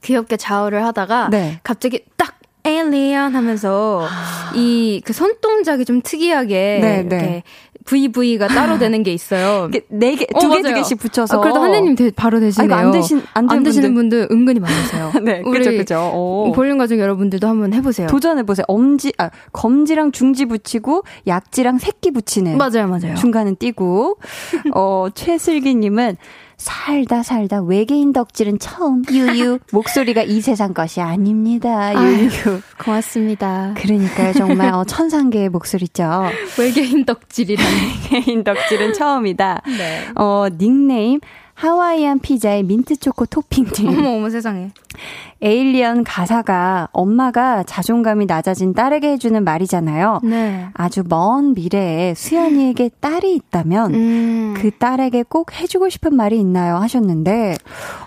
귀엽게 좌우를 하다가 네. 갑자기 딱 에일리언 하면서 이 그 손동작이 좀 특이하게 아. 네, 이렇게 네. VV가 따로 되는 게 있어요. 네 개, 어, 두 개, 두. 개씩 붙여서. 아, 그래도 한혜님 되- 바로 되시네요. 아, 안 되신, 안, 되는 되시는 분들. 분들 은근히 많으세요. 네, 그죠, 그죠. 오. 볼륨 가족 여러분들도 한번 해보세요. 도전해보세요. 엄지, 아, 검지랑 중지 붙이고, 약지랑 새끼 붙이는. 맞아요, 맞아요. 중간은 띄고. 어, 최슬기님은, 살다 살다 외계인 덕질은 처음. 유유. 목소리가 이 세상 것이 아닙니다. 유유. 고맙습니다. 그러니까요, 정말, 어, 천상계의 목소리죠. 외계인 덕질이라니. 외계인 덕질은 처음이다. 네. 어, 닉네임, 하와이안 피자에 민트 초코 토핑들. 어머 어머 세상에. Alien 가사가 엄마가 자존감이 낮아진 딸에게 해주는 말이잖아요. 네. 아주 먼 미래에 수현이에게 딸이 있다면 음. 그 딸에게 꼭 해주고 싶은 말이 있나요? 하셨는데,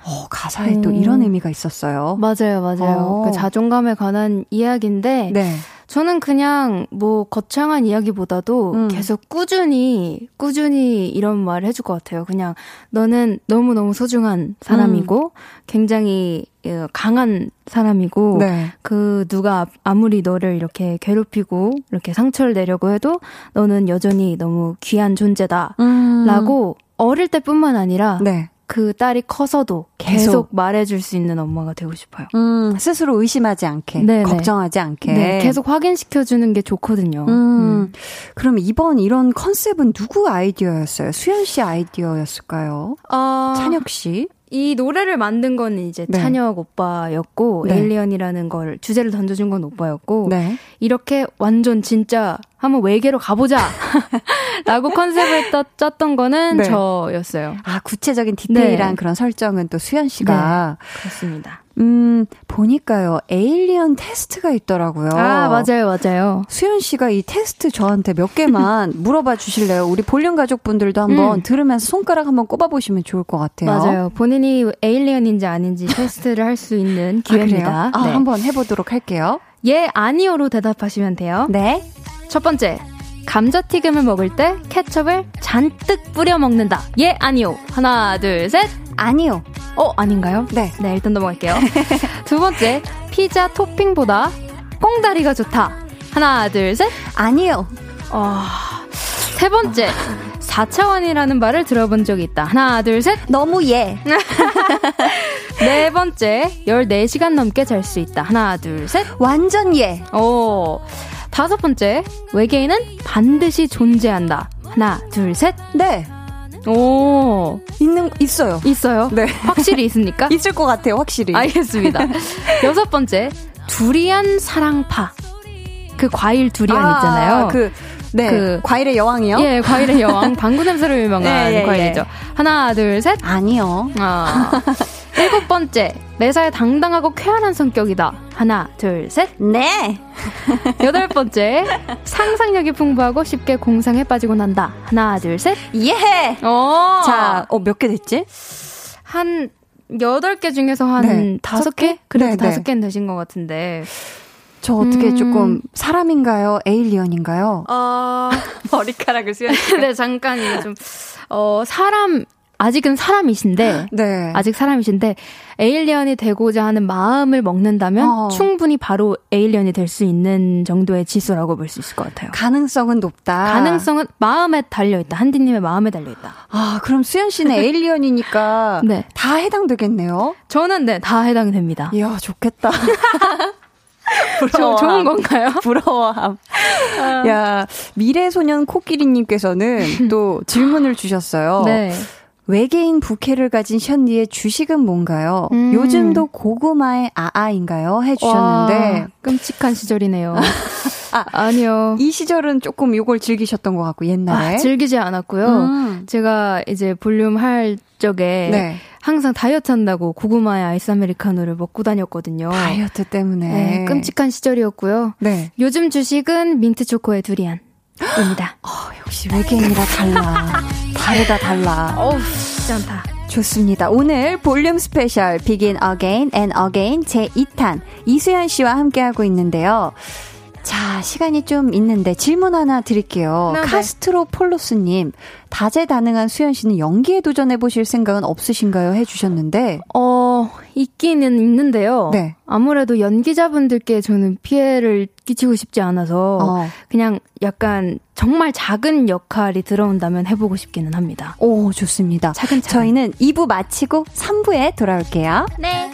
어, 가사에 또 음. 이런 의미가 있었어요. 맞아요, 맞아요. 어. 그 자존감에 관한 이야기인데 네. 저는 그냥 뭐 거창한 이야기보다도 음. 계속 꾸준히 꾸준히 이런 말을 해줄 것 같아요. 그냥 너는 너무 너무 소중한 사람이고 굉장히 어, 강한 사람이고 네. 그 누가 아무리 너를 이렇게 괴롭히고 이렇게 상처를 내려고 해도 너는 여전히 너무 귀한 존재다라고 음. 어릴 때뿐만 아니라 네. 그 딸이 커서도 계속. 계속, 말해줄 수 있는 엄마가 되고 싶어요. 음, 스스로 의심하지 않게, 네네. 걱정하지 않게. 네, 계속 확인시켜주는 게 좋거든요. 음, 그럼 이번 이런 컨셉은 누구 아이디어였어요? 수현 씨 아이디어였을까요? 어, 찬혁 씨? 이 노래를 만든 건 이제 네. 찬혁 오빠였고 네. alien이라는 걸 주제를 던져준 건 오빠였고 네. 이렇게 완전 진짜 한번 외계로 가보자 라고 컨셉을 짜, 짰던 거는 네. 저였어요. 아, 구체적인 디테일한 네. 그런 설정은 또 수현 씨가. 그렇습니다. 음, 보니까요, alien 테스트가 있더라고요. 아 맞아요 맞아요. 수현 씨가 이 테스트 저한테 몇 개만 물어봐 주실래요? 우리 볼륨 가족분들도 한번 음. 들으면서 손가락 한번 꼽아보시면 좋을 것 같아요. 맞아요. 본인이 에일리언인지 아닌지 테스트를 할 수 있는 아? 기회입니다. 아, 네. 한번 해보도록 할게요. 예, 아니요로 대답하시면 돼요. 네. 첫 번째. 감자튀김을 먹을 때 케첩을 잔뜩 뿌려 먹는다. 예, 아니요. 하나, 둘, 셋. 아니요. 어, 아닌가요? 네. 네, 일단 넘어갈게요. 두 번째. 피자 토핑보다 꽁다리가 좋다. 하나, 둘, 셋. 아니요. 어, 세 번째. 4차원이라는 말을 들어본 적이 있다. 하나, 둘, 셋. 너무 예. 네 번째. 14시간 넘게 잘 수 있다. 하나, 둘, 셋. 완전 예. 오. 다섯 번째. 외계인은 반드시 존재한다. 하나, 둘, 셋. 네. 오. 있는, 있어요. 있어요? 네. 확실히 있습니까? 있을 것 같아요, 확실히. 알겠습니다. 여섯 번째. 두리안 사랑파. 그 과일 두리안 아, 있잖아요. 그, 네. 그- 과일의 여왕이요? 예, 과일의 여왕. 방구 냄새로 유명한 예, 예, 과일이죠. 예. 하나, 둘, 셋. 아니요. 아. 일곱 번째. 매사에 당당하고 쾌활한 성격이다. 하나, 둘, 셋. 네. 여덟 번째. 상상력이 풍부하고 쉽게 공상에 빠지고 난다. 하나, 둘, 셋. 예. 어. 자, 어, 몇 개 됐지? 한 여덟 개 중에서 한 네. 다섯 개? 그래도 네, 네. 다섯 개는 되신 것 같은데. 저 어떻게 음. 조금 사람인가요? alien인가요? 어, 머리카락을 수현 네, 잠깐 이거 좀, 어, 사람, 아직은 사람이신데, 네. 아직 사람이신데, alien이 되고자 하는 마음을 먹는다면 어. 충분히 바로 alien이 될 수 있는 정도의 지수라고 볼 수 있을 것 같아요. 가능성은 높다. 가능성은 마음에 달려있다. 한디님의 마음에 달려있다. 아, 그럼 수현 씨는 alien이니까 네. 다 해당되겠네요. 저는 네, 다 해당이 됩니다. 이야, 좋겠다. 저, 좋은 건가요? 부러워함. 야, 미래소년 코끼리님께서는 또 질문을 주셨어요. 네. 외계인 부캐를 가진 션디의 주식은 뭔가요? 음. 요즘도 고구마에 아아인가요? 해주셨는데 와, 끔찍한 시절이네요. 아, 아니요. 이 시절은 조금 요걸 즐기셨던 것 같고 옛날에 아, 즐기지 않았고요. 음. 제가 이제 볼륨 할 적에 네. 항상 다이어트 한다고 고구마에 아이스 아메리카노를 먹고 다녔거든요. 다이어트 때문에 네, 끔찍한 시절이었고요. 네. 요즘 주식은 민트 초코에 두리안 입니다. 어, 역시 외계인이라 달라. 다르다 달라. 어우, 쉽지 않다. 좋습니다. 오늘 볼륨 스페셜 Begin Again and Again 제2탄 이수현 씨와 함께하고 있는데요. 자, 시간이 좀 있는데 질문 하나 드릴게요. 네, 네. 카스트로 폴로스님, 다재다능한 수현 씨는 연기에 도전해 보실 생각은 없으신가요? 해주셨는데, 어, 있기는 있는데요. 네. 아무래도 연기자분들께 저는 피해를 끼치고 싶지 않아서 어. 그냥 약간 정말 작은 역할이 들어온다면 해보고 싶기는 합니다. 오, 좋습니다. 차근차근. 저희는 2부 마치고 3부에 돌아올게요. 네.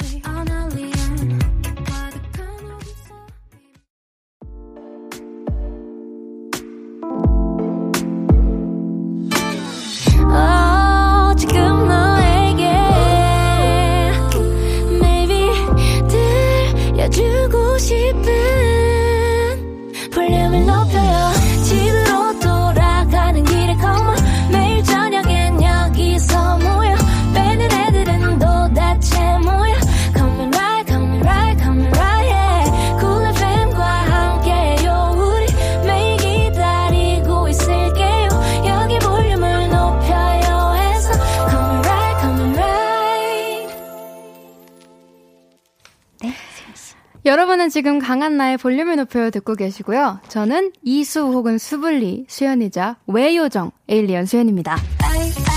여러분은 지금 강한 나의 볼륨을 높여 듣고 계시고요. 저는 이수 혹은 수블리 수연이자 외요정 에일리언 수연입니다.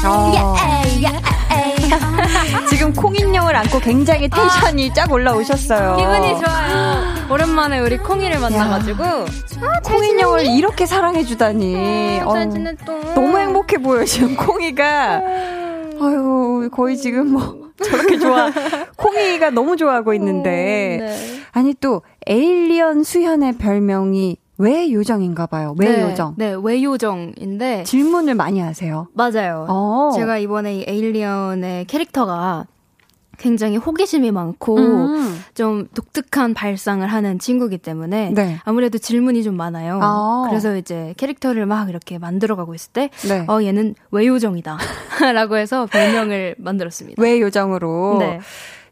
어. 지금 콩인형을 안고 굉장히 텐션이 쫙 올라오셨어요. 기분이 좋아요. 오랜만에 우리 콩이를 만나가지고 콩인형을 이렇게 사랑해주다니. 잘 어우, 지냈동. 너무 행복해 보여, 지금 콩이가. 아유, 거의 지금 뭐, 저렇게 좋아. 콩이가 너무 좋아하고 있는데. 네. 아니, 또, 에일리언 수현의 별명이 왜 요정인가 봐요. 왜 네, 요정? 네, 외요정인데 질문을 많이 하세요. 맞아요. 어. 제가 이번에 이 에일리언의 캐릭터가 굉장히 호기심이 많고 음. 좀 독특한 발상을 하는 친구기 때문에 네. 아무래도 질문이 좀 많아요. 아. 그래서 이제 캐릭터를 막 이렇게 만들어가고 있을 때, 네. 어 얘는 외요정이다, 라고 해서 별명을 만들었습니다. 왜 요정으로? 네.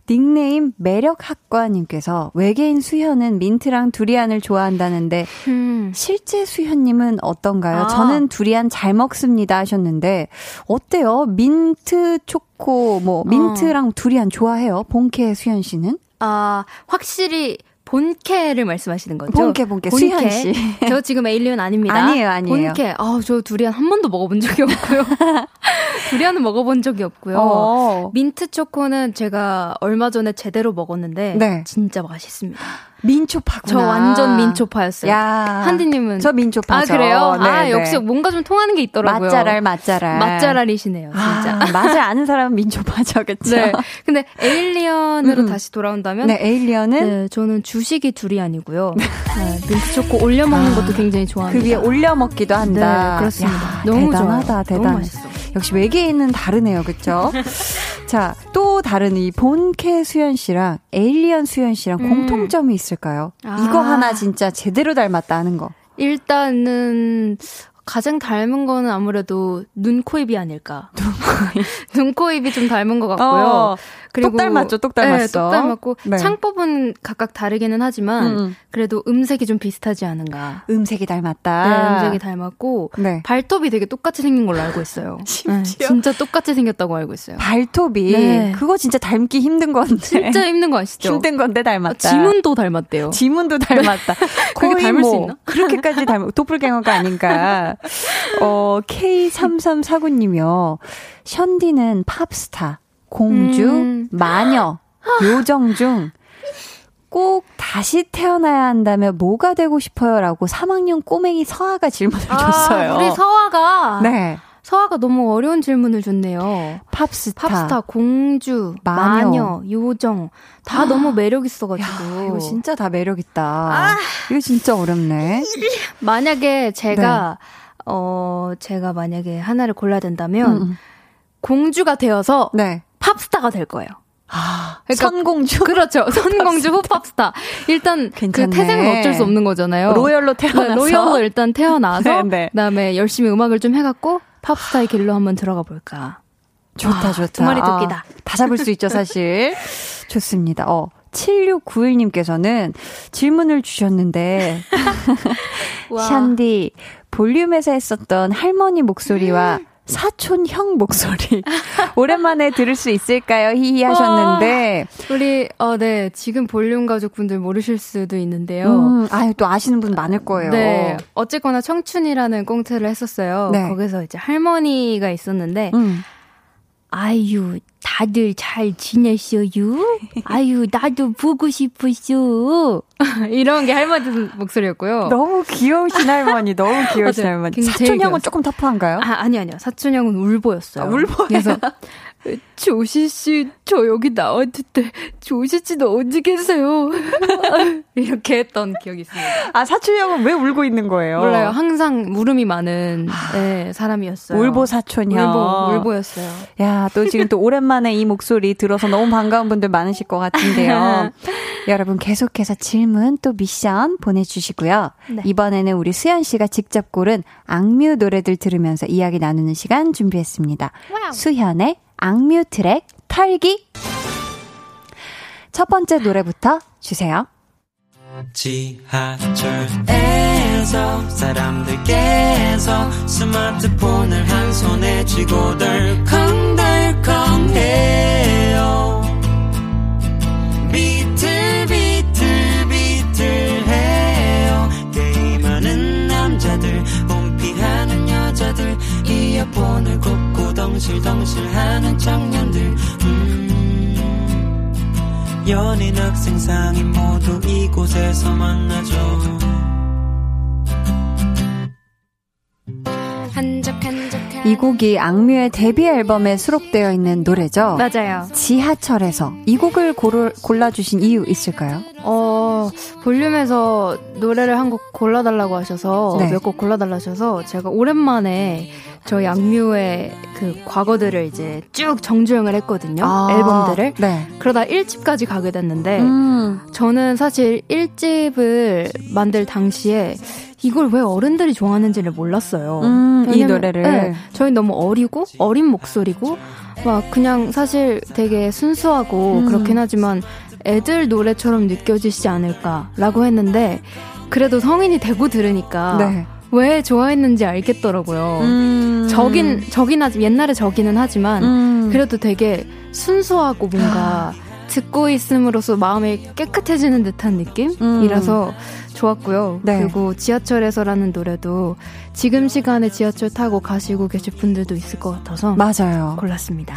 닉네임 매력학과님께서 외계인 수현은 민트랑 두리안을 좋아한다는데 음. 실제 수현님은 어떤가요? 아. 저는 두리안 잘 먹습니다 하셨는데 어때요? 민트 초코 뭐 민트랑 두리안 좋아해요? 본캐 수현 씨는? 아 확실히 본캐를 말씀하시는 거죠? 본캐, 본캐. 수현 씨. 저 지금 에일리언 아닙니다. 아니에요, 아니에요. 본캐. 아, 저 두리안 한 번도 먹어본 적이 없고요. 두리안은 먹어본 적이 없고요. 어. 민트 초코는 제가 얼마 전에 제대로 먹었는데 네. 진짜 맛있습니다. 민초파구나. 저 완전 민초파였어요. 야. 한디님은 저 민초파죠. 아 그래요? 네, 아 네. 역시 뭔가 좀 통하는 게 있더라고요. 맛잘알 맛잘알. 맛잘알이시네요, 진짜. 아, 맛을 아는 사람은 민초파죠, 그쵸? 네. 근데 에일리언으로 음. 다시 돌아온다면 네, 에일리언은 네, 저는 주식이 두리안이고요. 네, 민트 초코 올려 먹는 것도 굉장히 좋아합니다. 그 위에 올려 먹기도 한다. 네, 그렇습니다. 야, 너무 대단하다, 좋아요. 대단해. 너무 맛있어. 역시 외계인은 다르네요, 그쵸? 자, 또 다른 이 본캐 수현 씨랑 에일리언 수현 씨랑 음. 공통점이 있 을까요? 아. 이거 하나 진짜 제대로 닮았다 하는 거. 일단은 가장 닮은 거는 아무래도 눈, 코, 입이 아닐까. 눈, 코, 입이 좀 닮은 것 같고요. 어, 똑 닮았죠, 똑 닮았어. 네, 똑 닮았고 네. 창법은 각각 다르기는 하지만 음, 음. 그래도 음색이 좀 비슷하지 않은가. 음색이 닮았다. 네, 음색이 닮았고 네. 발톱이 되게 똑같이 생긴 걸로 알고 있어요. 심지어? 네, 진짜 똑같이 생겼다고 알고 있어요. 발톱이 네. 그거 진짜 닮기 힘든 건데. 진짜 힘든 거 아시죠? 힘든 건데 아, 닮았다. 지문도 닮았대요. 지문도 닮았다. 그게 닮을 수뭐 있나? 그렇게까지 닮은 도플갱어가 아닌가. 어, K3349님이요. 션디는 팝스타, 공주, 음. 마녀, 요정 중 꼭 다시 태어나야 한다면 뭐가 되고 싶어요 라고 3학년 꼬맹이 서아가 질문을 줬어요. 아, 우리 서아가 네. 서아가 너무 어려운 질문을 줬네요. 팝스타. 팝스타, 공주, 마녀. 마녀, 요정 다 너무 매력 있어가지고 야, 이거 진짜 다 매력 있다. 이거 진짜 어렵네. 만약에 제가 네. 어 제가 만약에 하나를 골라야 된다면 음. 공주가 되어서 네. 팝스타가 될 거예요. 아, 그러니까 선공주. 그렇죠. 선공주 후 팝스타. 일단 괜찮네. 그 태생은 어쩔 수 없는 거잖아요. 로열로 태어나서. 네, 로열로 일단 태어나서 네, 네. 그다음에 열심히 음악을 좀 해갖고 팝스타의 길로 한번 들어가 볼까. 좋다, 와, 좋다. 두 마리 토끼다. 아, 다 잡을 수 있죠, 사실. 좋습니다. 어. 7691님께서는 질문을 주셨는데, 샨디, 볼륨에서 했었던 할머니 목소리와 사촌 형 목소리, 오랜만에 들을 수 있을까요? 히히 하셨는데, 우리 어네 지금 볼륨 가족분들 모르실 수도 있는데요. 음, 아유, 또 아시는 분 많을 거예요. 네 어쨌거나 청춘이라는 꽁트를 했었어요. 네. 거기서 이제 할머니가 있었는데 음. 아유 다들 잘 지냈어요? 아유 나도 보고 싶었어. 이런 게 할머니 목소리였고요. 너무 귀여우신 할머니, 너무 귀여우신. 할머니. 사촌 형은. 조금 터프한가요? 아, 아니, 아니요. 사촌 형은 울보였어요. 아, 울보예요? 그래서, 조시 씨, 저 여기 나왔을 때, 조시 씨는 어디 계세요? 이렇게 했던 기억이 있습니다. 아, 사촌 형은 왜 울고 있는 거예요? 몰라요. 항상 물음이 많은 네, 사람이었어요. 울보 사촌 형. 울보, 울보였어요. 야, 또 지금 또 오랜만에 이 목소리 들어서 너무 반가운 분들 많으실 것 같은데요. 여러분 계속해서 질문 또 미션 보내주시고요. 네. 이번에는 우리 수연 씨가 직접 고른 악뮤 노래들 들으면서 이야기 나누는 시간 준비했습니다. 수현의 악뮤 트랙 털기. 첫 번째 노래부터 주세요. 지하철에서 사람들 계속 스마트폰을 한 손에 쥐고 덜컹덜컹해 하는 장면들. 음, 연인 학생 상인 모두 이곳에서 만나죠 이 곡이 악뮤의 데뷔 앨범에 수록되어 있는 노래죠. 맞아요. 지하철에서 이 곡을 고르, 골라주신 이유 있을까요? 어, 볼륨에서 노래를 한 곡 골라달라고 하셔서, 네. 몇곡 골라달라 하셔서, 제가 오랜만에 저희 악뮤의 그 과거들을 이제 쭉 정주행을 했거든요. 아, 앨범들을. 네. 그러다 1집까지 가게 됐는데, 음, 저는 사실 1집을 만들 당시에 이걸 왜 어른들이 좋아하는지를 몰랐어요. 음, 이 왜냐면, 노래를. 네, 저희 너무 어리고 어린 목소리고 막 그냥 사실 되게 순수하고 음. 그렇긴 하지만 애들 노래처럼 느껴지지 않을까라고 했는데 그래도 성인이 되고 들으니까 네. 왜 좋아했는지 알겠더라고요. 음. 저긴 저긴 하지 옛날에 저기는 하지만 음. 그래도 되게 순수하고 뭔가 듣고 있음으로써 마음이 깨끗해지는 듯한 느낌이라서 좋았고요. 네. 그리고 지하철에서라는 노래도 지금 시간에 지하철 타고 가시고 계실 분들도 있을 것 같아서 맞아요. 골랐습니다.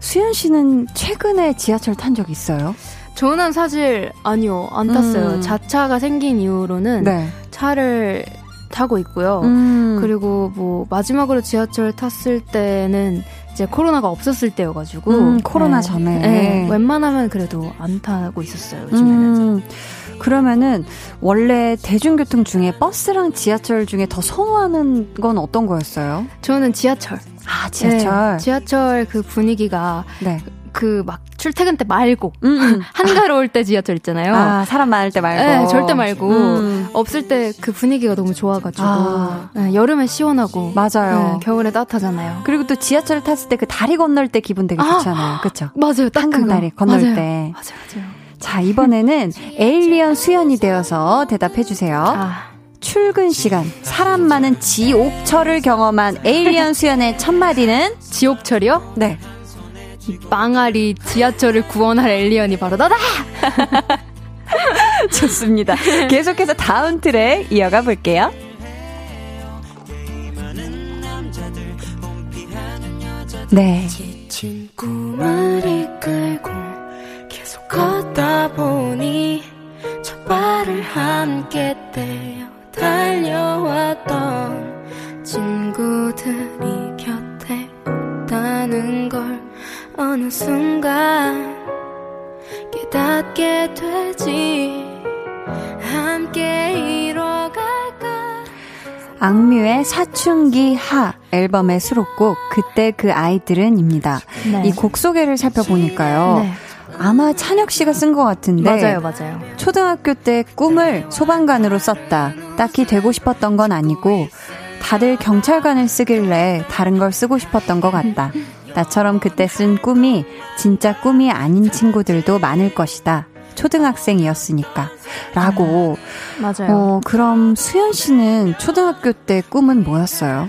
수현 씨는 최근에 지하철 탄 적 있어요? 저는 사실 아니요 안 탔어요. 음. 자차가 생긴 이후로는 네. 차를 타고 있고요. 음. 그리고 뭐 마지막으로 지하철 탔을 때는 이제 코로나가 없었을 때여가지고 음, 코로나 네. 전에. 네, 웬만하면 그래도 안 타고 있었어요 요즘에는 음, 그러면은 원래 대중교통 중에 버스랑 지하철 중에 더 선호하는 건 어떤 거였어요? 저는 지하철 아 지하철. 네, 지하철 그 분위기가 네. 그막 출퇴근 때 말고 음, 음. 한가로울 때 지하철 있잖아요 아 사람 많을 때 말고. 네, 절대 말고 음, 없을 때 그 분위기가 너무 좋아가지고 아. 네, 여름에 시원하고 맞아요. 네, 겨울에 따뜻하잖아요 그리고 또 지하철 탔을 때 그 다리 건널 때 기분 되게 아. 좋잖아요. 그쵸? 맞아요 딱 한강. 다리 건널 맞아요. 때. 맞아요 맞아요 자, 이번에는 에일리언 수연이 되어서 대답해 주세요. 아. 출근 시간, 사람 많은 지옥철을 경험한 에일리언 수연의 첫 마디는 지옥철이요? 네. 이 망아리 지하철을 구원할 엘리언이 바로 나다! 좋습니다. 계속해서 다음 트랙 이어가 볼게요. 네. 지친 꿈을 이끌고 계속 걷다 보니 첫 발을 함께 떼어 달려왔던 친구들이 곁에 없다는 걸 어느 순간 깨닫게 되지 함께 이뤄갈까 악뮤의 사춘기 하 앨범의 수록곡 그때 그 아이들은입니다. 네. 이곡 소개를 살펴보니까요. 네. 아마 찬혁 씨가 쓴 것 같은데 맞아요, 맞아요. 초등학교 때 꿈을 소방관으로 썼다. 딱히 되고 싶었던 건 아니고 다들 경찰관을 쓰길래 다른 걸 쓰고 싶었던 것 같다. 나처럼 그때 쓴 꿈이 진짜 꿈이 아닌 친구들도 많을 것이다. 초등학생이었으니까. 라고. 맞아요. 어, 그럼 수현 씨는 초등학교 때 꿈은 뭐였어요?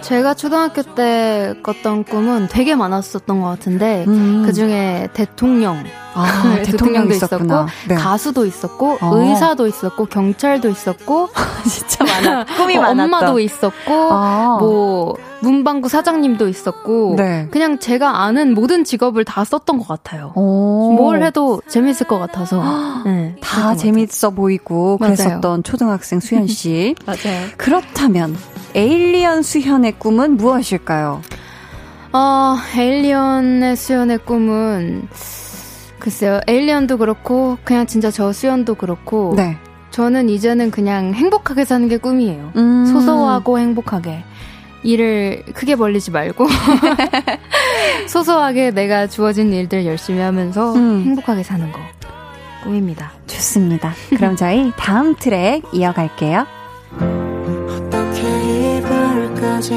제가 초등학교 때 꿨던 꿈은 되게 많았었던 것 같은데, 음. 그 중에 대통령, 아, 네, 대통령도 있었고. 네. 가수도 있었고, 어. 의사도 있었고, 경찰도 있었고, 진짜 많아. 꿈이 어, 많았다. 엄마도 있었고, 아. 뭐 문방구 사장님도 있었고, 네. 그냥 제가 아는 모든 직업을 다 썼던 것 같아요. 오. 뭘 해도 재밌을 것 같아서 네, 다 재밌어 보이고 맞아요. 그랬었던 초등학생 수현 씨. 맞아요. 그렇다면 에일리언 수현의 꿈은 무엇일까요? 어, 에일리언의 수연의 꿈은 글쎄요, 에일리언도 그렇고 그냥 진짜 저 수연도 그렇고 네. 저는 이제는 그냥 행복하게 사는 게 꿈이에요. 음. 소소하고 행복하게. 일을 크게 벌리지 말고 소소하게 내가 주어진 일들 열심히 하면서 음. 행복하게 사는 거 꿈입니다. 좋습니다. 그럼 저희 다음 트랙 이어갈게요. 이별까지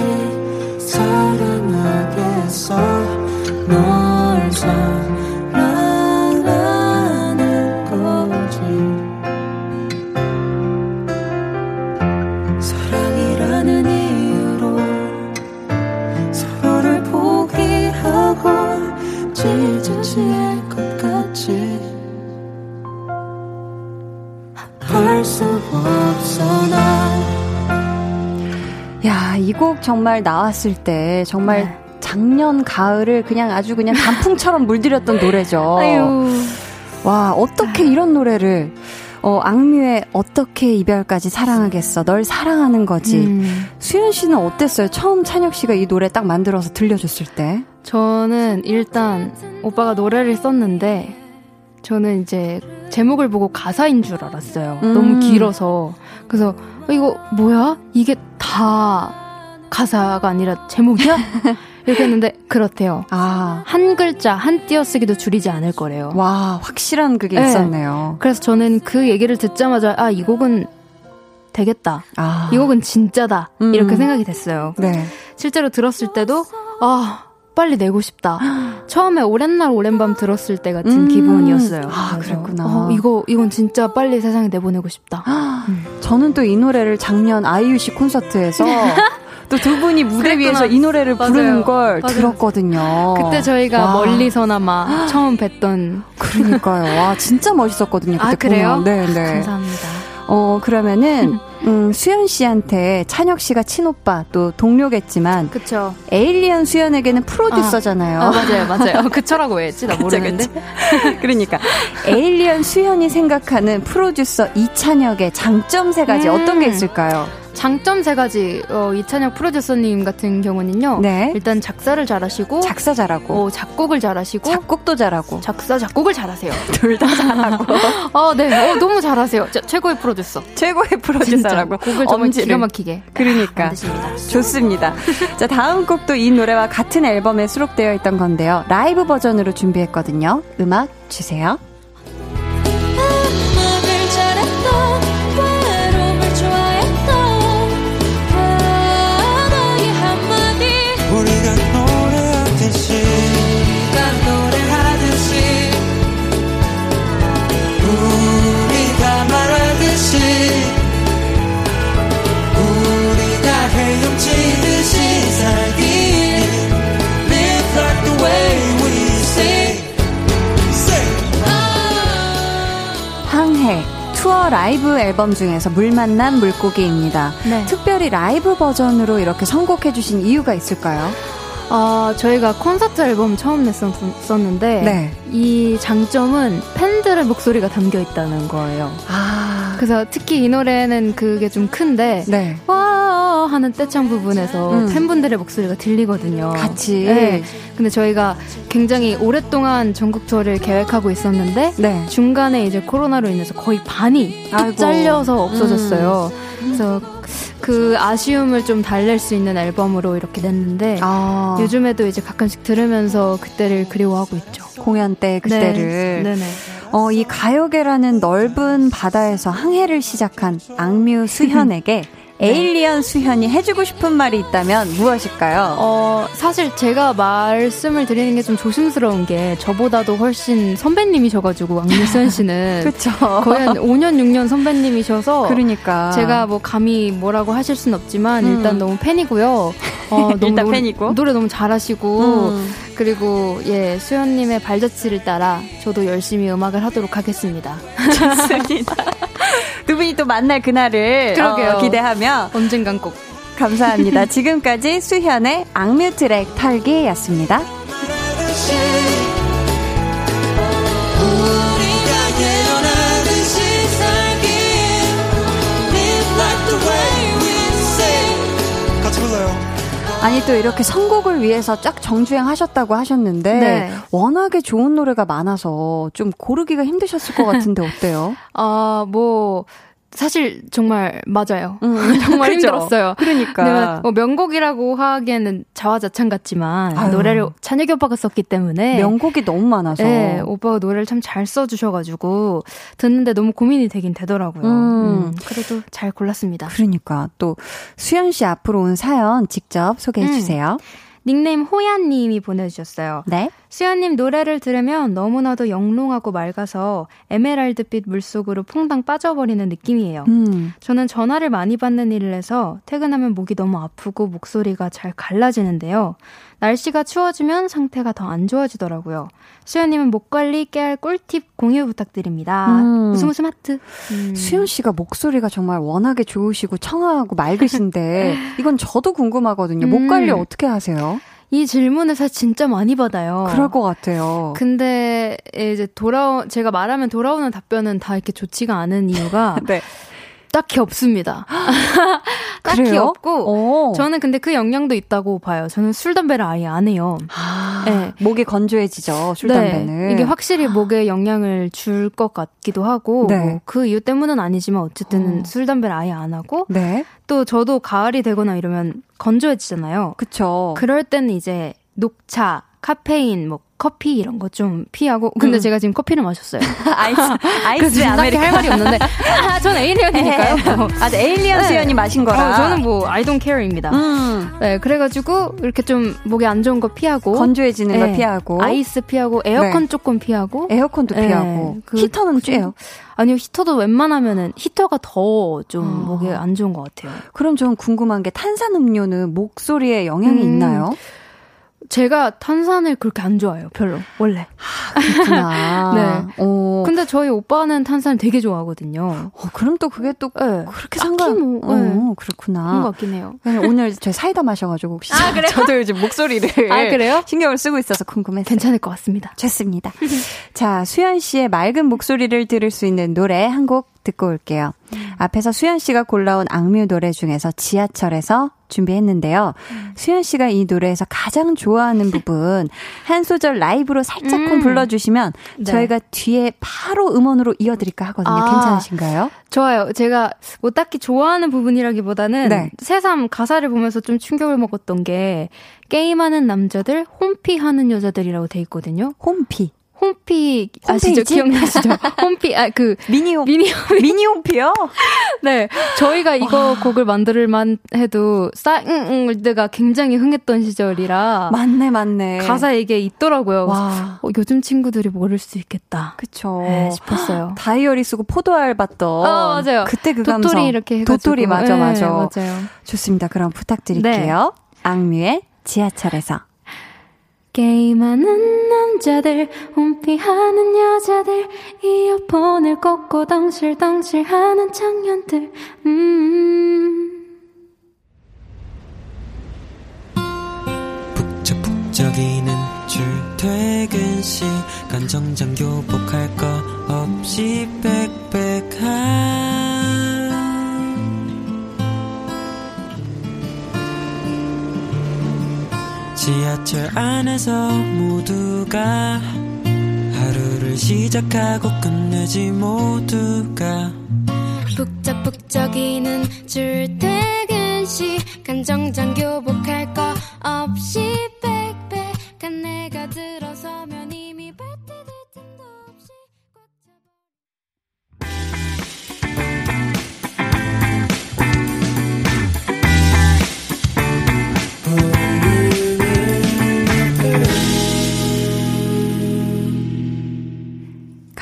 사랑하겠어? 널 사랑하는 거지. 사랑이라는 이유로 서로를 포기하고 찢어질 것 같지. 할수 없어 난. 야, 이 곡 정말 나왔을 때 정말 네. 작년 가을을 그냥 아주 그냥 단풍처럼 물들였던 노래죠. 아유. 와, 어떻게 이런 노래를 어, 악뮤의 어떻게 이별까지 사랑하겠어. 널 사랑하는 거지. 음. 수현 씨는 어땠어요? 처음 찬혁 씨가 이 노래 딱 만들어서 들려줬을 때. 저는 일단 오빠가 노래를 썼는데 저는 이제 제목을 보고 가사인 줄 알았어요. 음. 너무 길어서. 그래서 어, 이거 뭐야? 이게 다 가사가 아니라 제목이야? 이렇게 했는데 그렇대요. 아, 한 글자 한 띄어쓰기도 줄이지 않을 거래요. 와, 확실한 그게 네. 있었네요. 그래서 저는 그 얘기를 듣자마자 아 이 곡은 되겠다. 아, 이 곡은 진짜다. 음. 이렇게 생각이 됐어요. 네. 실제로 들었을 때도 아 빨리 내고 싶다. 처음에 오랜 날 오랜 밤 들었을 때 같은 음. 기분이었어요. 아, 그랬구나. 어, 이거 이건 진짜 빨리 세상에 내보내고 싶다. 저는 또 이 노래를 작년 아이유 씨 콘서트에서 또 두 분이 무대. 위에서 이 노래를 맞아요. 부르는 걸 맞아요. 들었거든요. 그때 저희가 와. 멀리서나마 처음 뵀던 그러니까요. 와, 진짜 멋있었거든요. 그때 아 그래요? 보면. 네, 네. 감사합니다. 어, 그러면은, 음, 수현 씨한테 찬혁 씨가 친오빠 또 동료겠지만, 그쵸. 에일리언 수현에게는 프로듀서잖아요. 아 맞아요 맞아요. 그쳐라고 왜 했지 나 모르는데. 그러니까, 에일리언 수현이 생각하는 프로듀서 이찬혁의 장점 세 가지 음. 어떤 게 있을까요? 장점 세 가지 어, 이찬혁 프로듀서님 같은 경우는요. 네. 일단 작사를 잘하시고 작사 잘하고, 어, 작곡을 잘하시고 작곡도 잘하고, 작사 작곡을 잘하세요. 둘 다 잘하고, 아, 네. 어, 너무 잘하세요. 저, 최고의 프로듀서. 최고의 프로듀서라고. 곡을 정말 엄지를. 기가 막히게 그러니까. 만드십니다. 좋습니다. 자, 다음 곡도 이 노래와 같은 앨범에 수록되어 있던 건데요. 라이브 버전으로 준비했거든요. 음악 주세요. 투어 라이브 앨범 중에서 물 만난 물고기입니다. 네. 특별히 라이브 버전으로 이렇게 선곡해주신 이유가 있을까요? 아, 저희가 콘서트 앨범 처음 냈었는데 네. 이 장점은 팬들의 목소리가 담겨 있다는 거예요. 아, 그래서 특히 이 노래는 그게 좀 큰데 네. 와 하는 떼창 부분에서 음. 팬분들의 목소리가 들리거든요. 같이. 네. 근데 저희가 굉장히 오랫동안 전국 투어를 계획하고 있었는데 네. 중간에 이제 코로나로 인해서 거의 반이. 잘려서 없어졌어요. 그래서 그 아쉬움을 좀 달랠 수 있는 앨범으로 이렇게 냈는데 아, 요즘에도 이제 가끔씩 들으면서 그때를 그리워하고 있죠. 공연 때 그때를. 네. 네네. 어, 이 가요계라는 넓은 바다에서 항해를 시작한 악뮤 수현에게 에일리언 수현이 해주고 싶은 말이 있다면 무엇일까요? 어, 사실 제가 말씀을 드리는 게 좀 조심스러운 게 저보다도 훨씬 선배님이셔가지고 왕유수현 씨는. 거의 한 5년, 6년 선배님이셔서 그러니까. 제가 뭐 감히 뭐라고 하실 순 없지만 음. 일단 너무 팬이고요. 어, 일단 노- 팬이고. 노래 너무 잘하시고 음. 그리고 예 수현님의 발자취를 따라 저도 열심히 음악을 하도록 하겠습니다. 좋습니다. 두 분이 또 만날 그날을 그러게요. 어, 기대하며 언젠간 꼭. 감사합니다. 지금까지 수현의 악뮤 트랙 털기였습니다. 같이 불러요 아니 또 이렇게 선곡을 위해서 쫙 정주행 하셨다고 하셨는데 네. 워낙에 좋은 노래가 많아서 좀 고르기가 힘드셨을 것 같은데 어때요? 아, 뭐, 사실 정말 맞아요. 음, 정말 그죠? 힘들었어요. 그러니까. 네, 뭐 명곡이라고 하기에는 자화자찬 같지만 아유. 노래를 찬혁이 오빠가 썼기 때문에 명곡이 너무 많아서. 네, 오빠가 노래를 참 잘 써주셔가지고 듣는데 너무 고민이 되긴 되더라고요. 음. 음, 그래도 잘 골랐습니다. 그러니까 또 수현 씨 앞으로 온 사연 직접 소개해 음. 주세요. 닉네임 호야님이 보내주셨어요. 네. 수연님 노래를 들으면 너무나도 영롱하고 맑아서 에메랄드빛 물속으로 퐁당 빠져버리는 느낌이에요. 음. 저는 전화를 많이 받는 일을 해서 퇴근하면 목이 너무 아프고 목소리가 잘 갈라지는데요. 날씨가 추워지면 상태가 더 안 좋아지더라고요. 수연님은 목 관리 깨알 꿀팁 공유 부탁드립니다. 음. 웃음 웃음 하트. 음. 수현 씨가 목소리가 정말 워낙에 좋으시고 청아하고 맑으신데 이건 저도 궁금하거든요. 목 음. 관리 어떻게 하세요? 이 질문을 사실 진짜 많이 받아요. 그럴 것 같아요. 근데 이제 돌아오 제가 말하면 돌아오는 답변은 다 이렇게 좋지가 않은 이유가 네. 딱히 없습니다. 딱히 그래요? 없고 오. 저는 근데 그 영향도 있다고 봐요. 저는 술 담배를 아예 안 해요. 아, 네. 목이 건조해지죠, 술, 네, 담배는. 이게 확실히 목에 영향을 줄 것 같기도 하고 네. 뭐 그 이유 때문은 아니지만 어쨌든 어. 술 담배를 아예 안 하고 네. 또 저도 가을이 되거나 이러면 건조해지잖아요. 그쵸. 그럴 때는 이제 녹차, 카페인, 뭐 커피 이런 거 좀 피하고 근데 음. 제가 지금 커피를 마셨어요. 아이스, 아이스 딱히 할. 말이 없는데 아, 전 alien이니까요. 뭐. 아, alien 네. 수현이 마신 거라. 어, 저는 뭐 I don't care입니다. 음, 네, 그래가지고 이렇게 좀 목에 안 좋은 거 피하고 건조해지는 거 네, 피하고. 아이스 피하고 에어컨 조금 피하고 에어컨도 네, 피하고. 그- 히터는 쬐요. 아니요 히터도 웬만하면은 히터가 더좀 아. 목에 안 좋은 것 같아요. 그럼 좀 궁금한 게 탄산 음료는 목소리에 영향이 음. 있나요? 제가 탄산을 그렇게 안 좋아해요, 별로 원래. 그렇구나. 네. 어, 근데 저희 오빠는 탄산을 되게 좋아하거든요. 어, 그럼 또 그게 또 네. 그렇게 상관. 뭐, 어, 네. 그렇구나. 그런 것 같긴 해요. 그냥 오늘 저 사이다 마셔가지고 혹시 아, 그래요? 저도 요즘 목소리를 아, 그래요? 신경을 쓰고 있어서 궁금했어요. 괜찮을 것 같습니다. 좋습니다. 자, 수현 씨의 맑은 목소리를 들을 수 있는 노래 한 곡 듣고 올게요. 앞에서 수현 씨가 골라온 악뮤 노래 중에서 지하철에서 준비했는데요. 수현 씨가 이 노래에서 가장 좋아하는 부분 한 소절 라이브로 살짝쿵 음. 불러주시면 네. 저희가 뒤에 바로 음원으로 이어드릴까 하거든요. 아. 괜찮으신가요? 좋아요. 제가 뭐 딱히 좋아하는 부분이라기보다는 네. 새삼 가사를 보면서 좀 충격을 먹었던 게 게임하는 남자들, 홈피하는 여자들이라고 돼 있거든요. 홈피. 홈피 아시죠? 홈페이지? 기억나시죠? 홈피 아 그 미니 홈. 미니 미니 홈피요? 네 저희가 이거 곡을 만들만 해도 싸응응을때가 굉장히 흥했던 시절이라 맞네, 맞네. 가사에 이게 있더라고요. 와. 어, 요즘 친구들이 모를 수 있겠다. 그쵸. 네, 싶었어요. 다이어리 쓰고 포도알 받던. 어, 맞아요. 그때 그 도토리 감성. 이렇게 해가지고 도토리 맞아 네, 맞아. 맞아요. 좋습니다. 그럼 부탁드릴게요. 악뮤의 지하철에서. 게임하는 남자들, 홈피하는 여자들, 이어폰을 꽂고 덩실덩실 하는 청년들. 음. 북적북적이는 출퇴근 시 간 정장 교복할 거 없이 빽빽한 지하철 안에서 모두가 하루를 시작하고 끝내지 모두가 북적북적이는 출퇴근 시 간 정장 교복할 거 없이 빽빽한 내가 들어서면 이미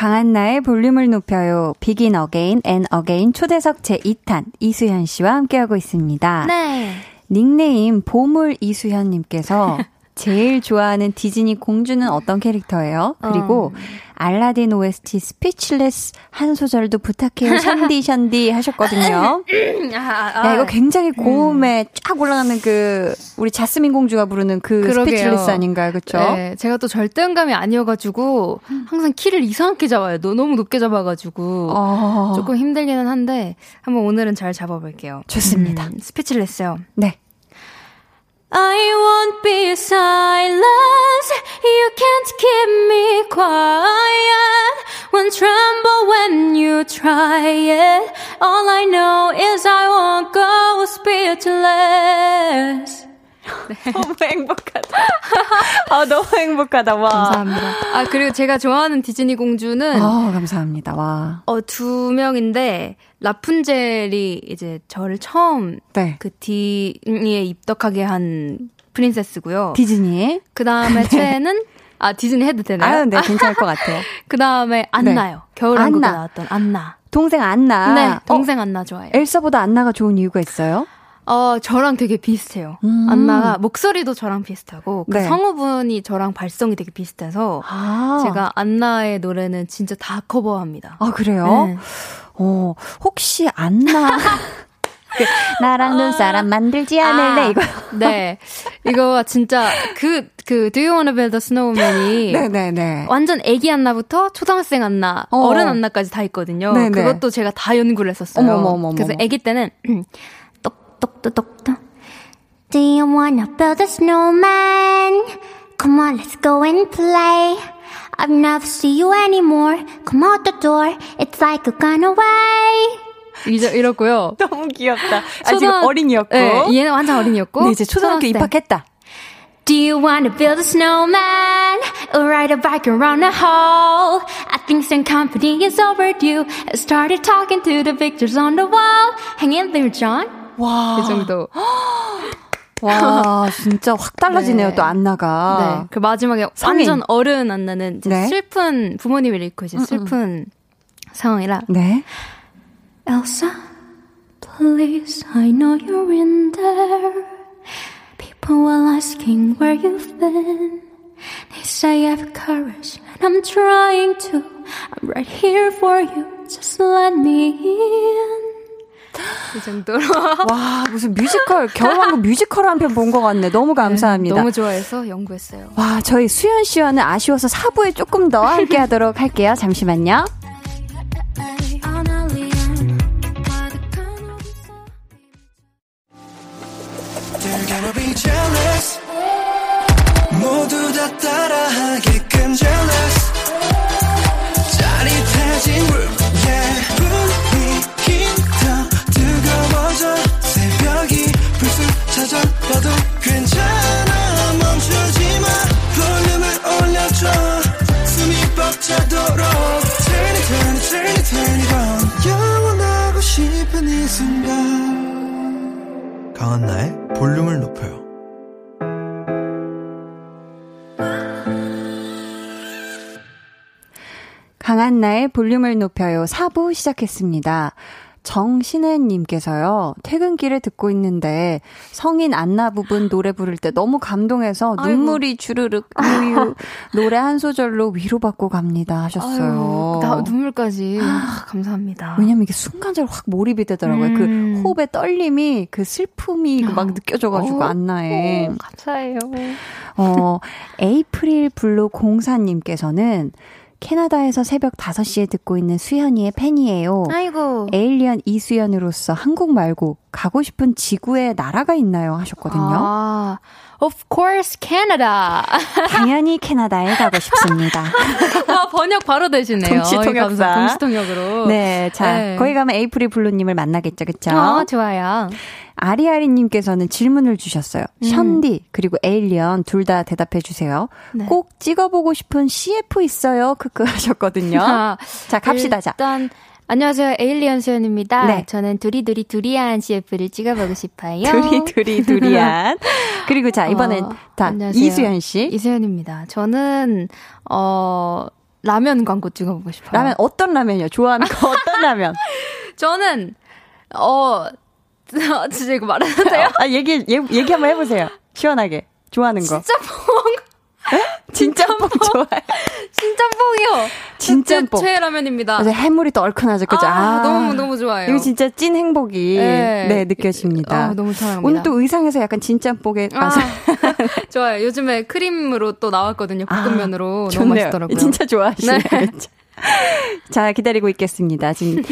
강한나의 볼륨을 높여요. Begin Again and Again 초대석 제2탄 이수현 씨와 함께하고 있습니다. 네. 닉네임 보물 이수현님께서 제일 좋아하는 디즈니 공주는 어떤 캐릭터예요? 그리고 알라딘 OST Speechless 한 소절도 부탁해요. 한디 한디 하셨거든요. 아, 야, 이거 굉장히 고음에 쫙 올라가는 그 우리 자스민 공주가 부르는 그 그러게요. Speechless 아닌가요? 그쵸? 네, 제가 또 절대음감이 아니어 가지고 항상 키를 이상하게 잡아요. 너, 너무 높게 잡아 가지고 어, 조금 힘들기는 한데 한번 오늘은 잘 잡아 볼게요. 좋습니다. 음, 스피치레스요. 네. I won't be silent. You can't keep me quiet. Won't tremble when you try it. All I know is I won't go speechless. 너무 행복하다. 아, 너무 행복하다. 와. 감사합니다. 아 그리고 제가 좋아하는 디즈니 공주는 아, 감사합니다. 와. 어, 두 명인데 라푼젤이 이제 저를 처음 네. 그 디즈니에 입덕하게 한 프린세스고요. 디즈니. 그 다음에 최애는 아 디즈니 해도 되나요? 아유, 네, 괜찮을 것 같아요. 그 다음에 안나요. 겨울왕국에 안나. 나왔던 안나. 동생 안나. 네, 동생 안나 좋아해요. 어, 엘사보다 안나가 좋은 이유가 있어요? 어, 저랑 되게 비슷해요. 음. 안나가 목소리도 저랑 비슷하고 그 네. 성우분이 저랑 발성이 되게 비슷해서 아. 제가 안나의 노래는 진짜 다 커버합니다. 아, 그래요? 네. 어, 혹시 안나. 그, 나랑 눈사람 만들지 않을래, 아, 이거. 네. 이거 진짜 그, 그, Do You Wanna Build a Snowman이 네네네. 완전 애기 안나부터 초등학생 안나, 어. 어. 른 안나까지 다 있거든요. 네네. 그것도 제가 다 연구를 했었어요. 어머머머머머. 그래서 애기 때는 Do you wanna build a snowman? Come on, let's go and play. I've never see you anymore. Come out the door. It's like a gone away. 이제 이렇고요. 너무 귀엽다. 아, 지금 초등- 어린이였고. 네, 얘는 완전 어린이였고. 네, 이제 초등학교 초등학생. 입학했다. Do you wanna build a snowman? Or ride a bike around the hall? I think some company is overdue. I started talking to the pictures on the wall. Hang in there, John. 와. 그 정도. 와, 진짜 확 달라지네요, 네. 또 안나가. 네. 그 마지막에 성인. 완전 어른 안나는 이제 네. 슬픈 부모님을 잃고 이제 슬픈 상황이라. 네. Elsa, please, I know you're in there. People are asking where you've been. They say I have courage, and I'm trying to. I'm right here for you. Just let me in. 그 정도로. 와, 무슨 뮤지컬, 겨울왕국 뮤지컬 한 편 본 것 같네. 너무 감사합니다. 너무 좋아해서 연구했어요. 와, 저희 수현 씨와는 아쉬워서 4부에 조금 더 함께 하도록 할게요. 잠시만요. 모두 다 따라하게끔 jealous 한나의 볼륨을 높여요. 4부 시작했습니다. 정신혜님께서요, 퇴근길에 듣고 있는데, 성인 안나 부분 노래 부를 때 너무 감동해서 아이고. 눈물이 주르륵, 우유, 노래 한 소절로 위로받고 갑니다. 하셨어요. 아유, 나 눈물까지. 아, 감사합니다. 왜냐면 이게 순간적으로 확 몰입이 되더라고요. 음. 그 호흡의 떨림이, 그 슬픔이 막 느껴져가지고, 어, 안나에. 오, 감사해요. 어, April Blue 공사님께서는 캐나다에서 새벽 5시에 듣고 있는 수현이의 팬이에요. 아이고. alien 이수현으로서 한국 말고 가고 싶은 지구의 나라가 있나요? 하셨거든요. 아, of course, Canada. 당연히 캐나다에 가고 싶습니다. 와, 번역 바로 되시네요. 동시통역사. 동시통역으로. 네, 자, 네. 거기 가면 April Blue님을 만나겠죠, 그쵸? 어, 좋아요. 아리아리님께서는 질문을 주셨어요. 션디, 그리고 에일리언 둘 다 대답해 주세요. 네. 꼭 찍어보고 싶은 CF 있어요? 크크 하셨거든요. 아, 자, 갑시다, 자. 일단, 안녕하세요. 에일리언 수연입니다. 네. 저는 두리두리 두리안 CF를 찍어보고 싶어요. 두리, 두리, 두리안. 그리고 자, 이번엔 어, 다 안녕하세요. 이수연 씨. 이수연입니다. 저는, 어, 라면 광고 찍어보고 싶어요. 라면, 어떤 라면이요? 좋아하는 거 어떤 라면? 저는, 어, 진짜 이거 말해도 돼요? 아, 얘기, 얘, 얘기 한번 해보세요. 시원하게. 좋아하는 거. 진짜 뽕! 진짜 뽕 좋아해. 진짜 뽕이요! 진짜 제 뽕. 최애 라면입니다. 그래서 해물이 또 얼큰하죠, 그죠? 아, 너무, 너무 좋아요. 이거 진짜 찐 행복이, 네. 네, 느껴집니다. 아, 너무 사랑합니다. 오늘 또 의상에서 약간 진짬뽕의 아, 맛을. 좋아요. 요즘에 크림으로 또 나왔거든요. 볶음면으로. 너무 아, 좋네요. 맛있더라고요. 진짜 좋아하시네요. 네. 자, 기다리고 있겠습니다. 지금,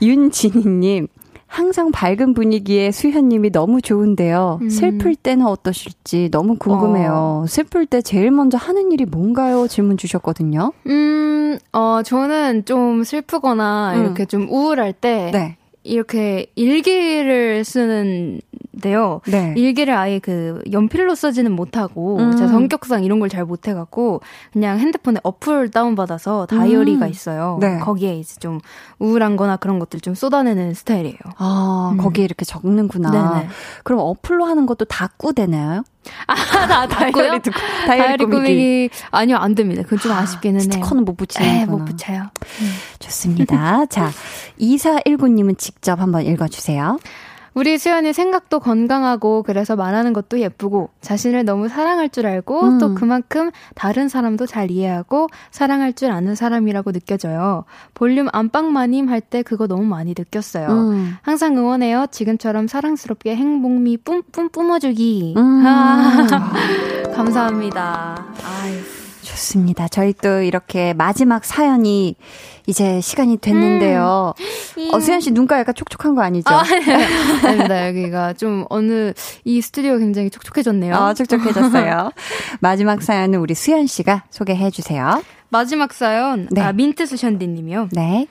윤진희님. 항상 밝은 분위기에 수현님이 너무 좋은데요. 음. 슬플 때는 어떠실지 너무 궁금해요. 슬플 때 제일 먼저 하는 일이 뭔가요? 질문 주셨거든요. 음, 어, 저는 좀 슬프거나 음. 이렇게 좀 우울할 때 네. 이렇게 일기를 쓰는 데요. 네. 일기를 아예 그 연필로 쓰지는 못하고 음. 제 성격상 이런 걸 잘 못해갖고 그냥 핸드폰에 어플 다운받아서 다이어리가 음. 있어요. 네. 거기에 이제 좀 우울한거나 그런 것들 좀 쏟아내는 스타일이에요. 아, 음. 거기에 이렇게 적는구나. 네네. 그럼 어플로 하는 것도 다 꾸되나요? 다 닫고요? 다이어리 듣고, 다이어리, 다이어리 꾸미기. 꾸미기 아니요 안 됩니다. 그건 좀 아쉽기는 해요. 스티커는 못 에, 붙이는구나. 못 붙여요. 좋습니다. 자, 2419님은 직접 한번 읽어주세요. 우리 수연이 생각도 건강하고 그래서 말하는 것도 예쁘고 자신을 너무 사랑할 줄 알고 음. 또 그만큼 다른 사람도 잘 이해하고 사랑할 줄 아는 사람이라고 느껴져요. 볼륨 안방마님 할 때 그거 너무 많이 느꼈어요. 음. 항상 응원해요. 지금처럼 사랑스럽게 행복미 뿜뿜 뿜어주기. 음. 아, 감사합니다. 아유. 좋습니다. 저희 또 이렇게 마지막 사연이 이제 시간이 됐는데요. 어, 수현 씨 눈가 약간 촉촉한 거 아니죠? 아, 아닙니다. 여기가 좀 어느 이 스튜디오 굉장히 촉촉해졌네요. 어, 촉촉해졌어요. 마지막 사연은 우리 수현 씨가 소개해 주세요. 마지막 사연 네. 아, 민트 수션디 님이요. 네.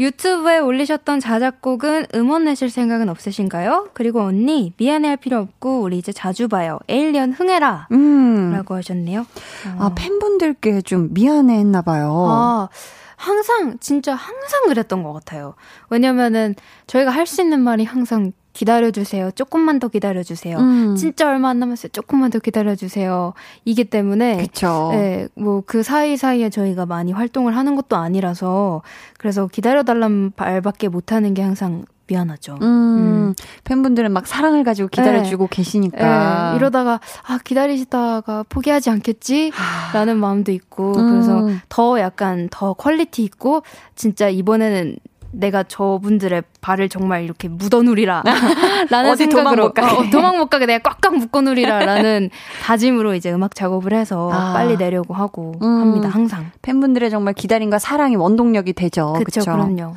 유튜브에 올리셨던 자작곡은 음원 내실 생각은 없으신가요? 그리고 언니 미안해 할 필요 없고 우리 이제 자주 봐요. 에일리언 흥해라. 음. 라고 하셨네요. 어. 아, 팬분들께 좀 미안해 했나 봐요. 아, 항상, 진짜 항상 그랬던 것 같아요. 왜냐면은 저희가 할 수 있는 말이 항상 기다려주세요. 조금만 더 기다려주세요. 음. 진짜 얼마 안 남았어요. 조금만 더 기다려주세요. 이기 때문에. 그쵸. 네, 뭐 그 사이사이에 저희가 많이 활동을 하는 것도 아니라서 그래서 기다려달란 말밖에 못하는 게 항상 미안하죠. 음, 음. 팬분들은 막 사랑을 가지고 기다려주고 계시니까. 예, 이러다가 아 기다리시다가 포기하지 않겠지? 라는 마음도 있고 음. 그래서 더 약간 더 quality 있고 진짜 이번에는 내가 저분들의 발을 정말 이렇게 묶어두리라 라는 어디 도망 생각으로 못 가게. 어, 도망 못 가게 내가 꽉꽉 묶어누리라 라는 다짐으로 이제 음악 작업을 해서 아. 빨리 내려고 하고 음. 합니다 항상 팬분들의 정말 기다림과 사랑이 원동력이 되죠. 그쵸? 그럼요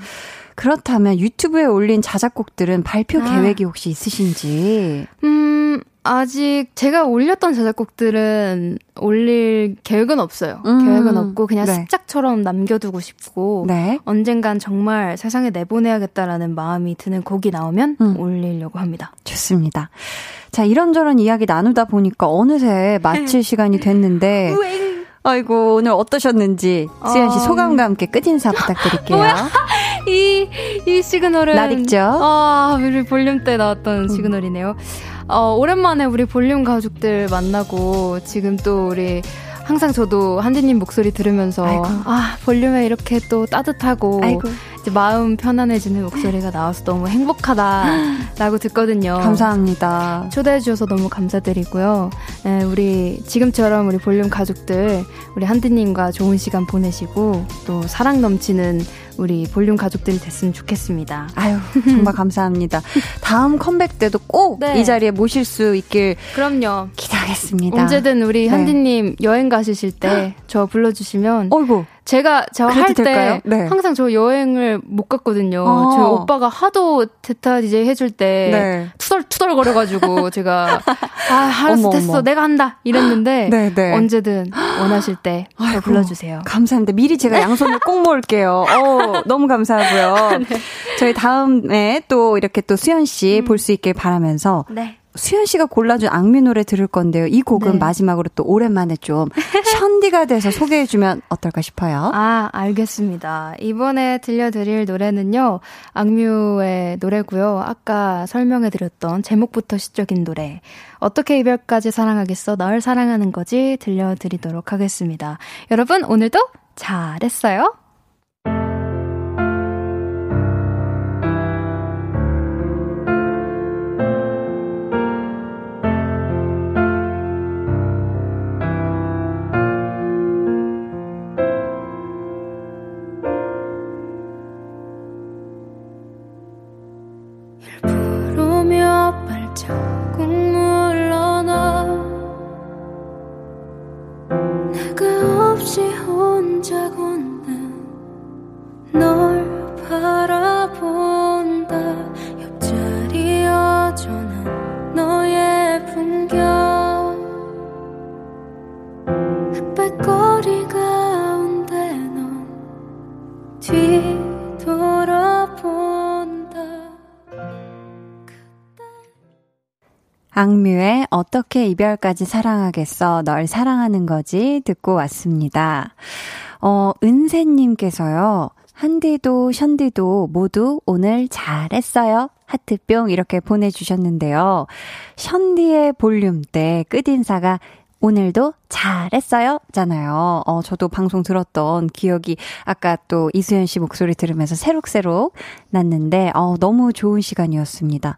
그렇다면 유튜브에 올린 자작곡들은 발표 아. 계획이 혹시 있으신지? 음 아직 제가 올렸던 자작곡들은 올릴 계획은 없어요 음. 계획은 없고 그냥 네. 습작처럼 남겨두고 싶고 네. 언젠간 정말 세상에 내보내야겠다라는 마음이 드는 곡이 나오면 음. 올리려고 합니다. 좋습니다. 자, 이런저런 이야기 나누다 보니까 어느새 마칠 시간이 됐는데. 아이고, 오늘 어떠셨는지 수현 씨 어. 소감과 함께 끝인사 부탁드릴게요. 이, 이 시그널은. 낯익죠? 아, 우리 볼륨 때 나왔던 시그널이네요. 어, 오랜만에 우리 볼륨 가족들 만나고 지금 또 우리 항상 저도 한디님 목소리 들으면서 아이고. 아, 볼륨에 이렇게 또 따뜻하고 아이고. 이제 마음 편안해지는 목소리가 나와서 너무 행복하다라고 듣거든요. 감사합니다. 초대해 주셔서 너무 감사드리고요. 네, 우리 지금처럼 우리 볼륨 가족들 우리 한디님과 좋은 시간 보내시고 또 사랑 넘치는 우리 볼륨 가족들이 됐으면 좋겠습니다. 아유, 정말 감사합니다. 다음 컴백 때도 꼭이 네. 자리에 모실 수 있길 그럼요. 기대하겠습니다. 언제든 우리 네. 한디님 여행 가실 때 저 불러주시면 어이구, 제가 저 그래도 할 될까요? 때 네. 항상 저 여행을 못 갔거든요. 어. 저희 오빠가 하도 대타 DJ 해줄 때 네. 투덜 투덜 거려가지고 제가 아 알았어 어머, 됐어 어머. 내가 한다 이랬는데 네, 네. 언제든 원하실 때저 아이고, 불러주세요. 감사합니다. 미리 제가 양손을 꼭 모을게요. 어, 너무 감사하고요. 네. 저희 다음에 또 이렇게 또 수현 씨 음. 볼수 있길 바라면서 네. 수현 씨가 골라준 악뮤 노래 들을 건데요. 이 곡은 네. 마지막으로 또 오랜만에 좀 션디가 돼서 소개해주면 어떨까 싶어요. 아, 알겠습니다. 이번에 들려드릴 노래는요, 악뮤의 노래고요. 아까 설명해드렸던 제목부터 시적인 노래. 어떻게 이별까지 사랑하겠어? 널 사랑하는 거지? 들려드리도록 하겠습니다. 여러분, 오늘도 잘했어요? 바라본 악뮤의 어떻게 이별까지 사랑하겠어 널 사랑하는 거지 듣고 왔습니다. 어, 은세님께서요. 한디도 션디도 모두 오늘 잘했어요. 하트뿅 이렇게 보내주셨는데요. 션디의 볼륨 때 끝인사가 오늘도 잘했어요. 잖아요. 어, 저도 방송 들었던 기억이 아까 또 이수연 씨 목소리 들으면서 새록새록 났는데, 어, 너무 좋은 시간이었습니다.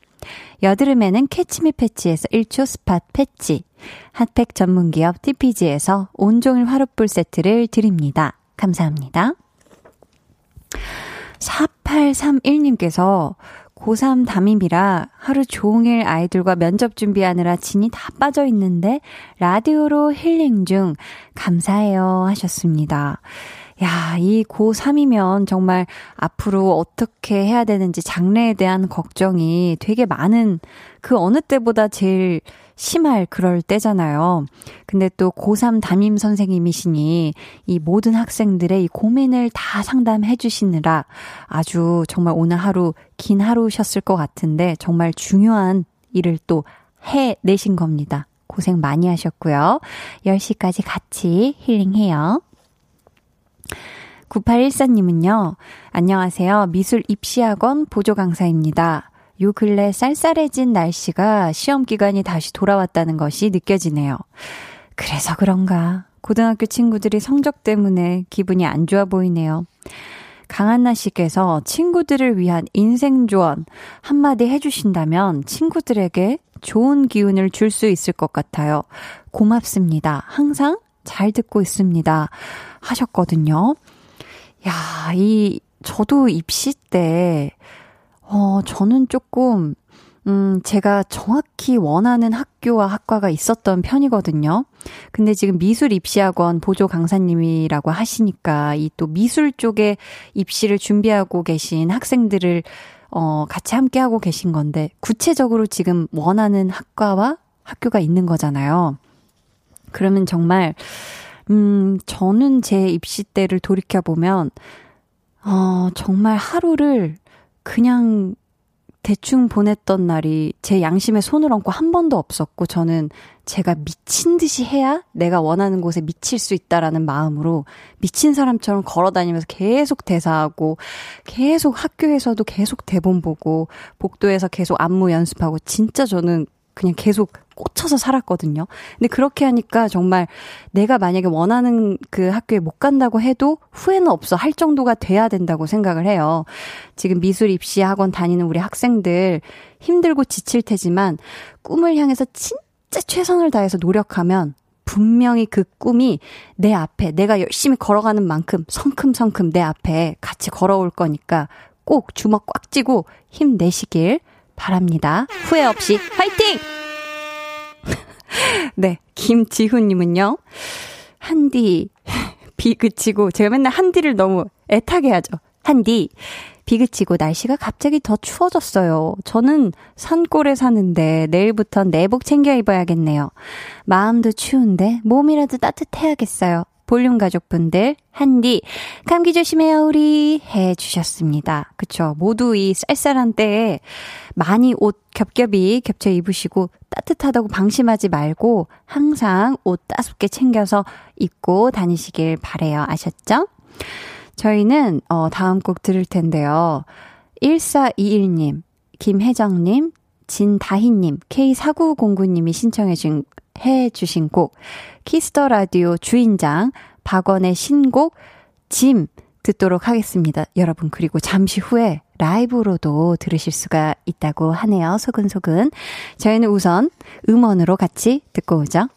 여드름에는 캐치미 패치에서 1초 spot patch, 핫팩 전문기업 TPG에서 온종일 화롯불 세트를 드립니다. 감사합니다. 4831님께서 고3 담임이라 하루 종일 아이들과 면접 준비하느라 진이 다 빠져 있는데 라디오로 힐링 중 감사해요 하셨습니다. 야, 이 고3이면 정말 앞으로 어떻게 해야 되는지 장래에 대한 걱정이 되게 많은 그 어느 때보다 제일 심할 그럴 때잖아요. 근데 또 고3 담임 선생님이시니 이 모든 학생들의 이 고민을 다 상담해 주시느라 아주 정말 오늘 하루 긴 하루셨을 것 같은데 정말 중요한 일을 또 해내신 겁니다. 고생 많이 하셨고요. 10시까지 같이 힐링해요. 9814님은요, 안녕하세요. 미술 입시학원 보조 강사입니다. 요 근래 쌀쌀해진 날씨가 시험 기간이 다시 돌아왔다는 것이 느껴지네요. 그래서 그런가. 고등학교 친구들이 성적 때문에 기분이 안 좋아 보이네요. 강한나 씨께서 친구들을 위한 인생 조언 한마디 해주신다면 친구들에게 좋은 기운을 줄 수 있을 것 같아요. 고맙습니다. 항상 잘 듣고 있습니다. 하셨거든요. 야, 이, 저도 입시 때, 어, 저는 조금, 음, 제가 정확히 원하는 학교와 학과가 있었던 편이거든요. 근데 지금 미술 입시학원 보조 강사님이라고 하시니까 이 또 미술 쪽에 입시를 준비하고 계신 학생들을 어, 같이 함께 하고 계신 건데 구체적으로 지금 원하는 학과와 학교가 있는 거잖아요. 그러면 정말 음, 저는 제 입시 때를 돌이켜보면, 어, 정말 하루를 그냥 대충 보냈던 날이 제 양심에 손을 얹고 한 번도 없었고, 저는 제가 미친 듯이 해야 내가 원하는 곳에 미칠 수 있다라는 마음으로 미친 사람처럼 걸어 다니면서 계속 대사하고, 계속 학교에서도 계속 대본 보고, 복도에서 계속 안무 연습하고, 진짜 저는 그냥 계속 꽂혀서 살았거든요. 근데 그렇게 하니까 정말 내가 만약에 원하는 그 학교에 못 간다고 해도 후회는 없어 할 정도가 돼야 된다고 생각을 해요. 지금 미술 입시 학원 다니는 우리 학생들 힘들고 지칠 테지만 꿈을 향해서 진짜 최선을 다해서 노력하면 분명히 그 꿈이 내 앞에 내가 열심히 걸어가는 만큼 성큼성큼 내 앞에 같이 걸어올 거니까 꼭 주먹 꽉 쥐고 힘내시길 바랍니다. 후회 없이 화이팅! 네, 김지훈님은요. 한디, 비 그치고, 제가 맨날 한디를 너무 애타게 하죠. 한디, 비 그치고 날씨가 갑자기 더 추워졌어요. 저는 산골에 사는데 내일부터 내복 챙겨 입어야겠네요. 마음도 추운데 몸이라도 따뜻해야겠어요. 볼륨 가족분들, 한디, 감기 조심해요, 우리. 해 주셨습니다. 그쵸. 모두 이 쌀쌀한 때에 많이 옷 겹겹이 겹쳐 입으시고 따뜻하다고 방심하지 말고 항상 옷 따숩게 챙겨서 입고 다니시길 바래요. 아셨죠? 저희는, 어, 다음 곡 들을 텐데요. 1421님, 김혜정님, 진다희님, K4909님이 신청해주신 해 주신 곡 Kiss the Radio 주인장 박원의 신곡 짐 듣도록 하겠습니다. 여러분 그리고 잠시 후에 라이브로도 들으실 수가 있다고 하네요. 소근소근. 저희는 우선 음원으로 같이 듣고 오죠.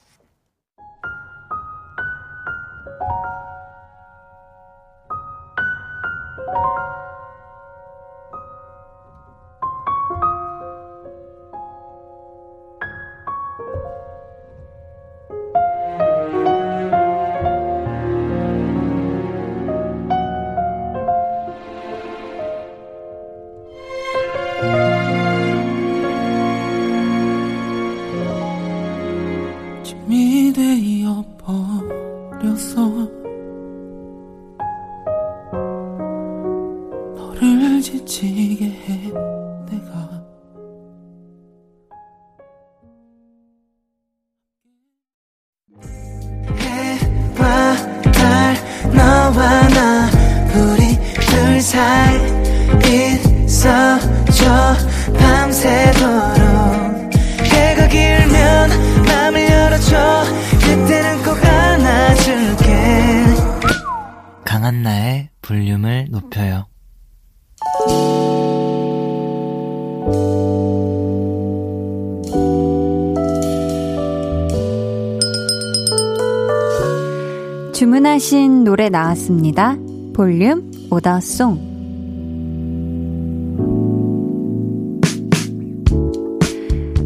나왔습니다. 볼륨 오더송.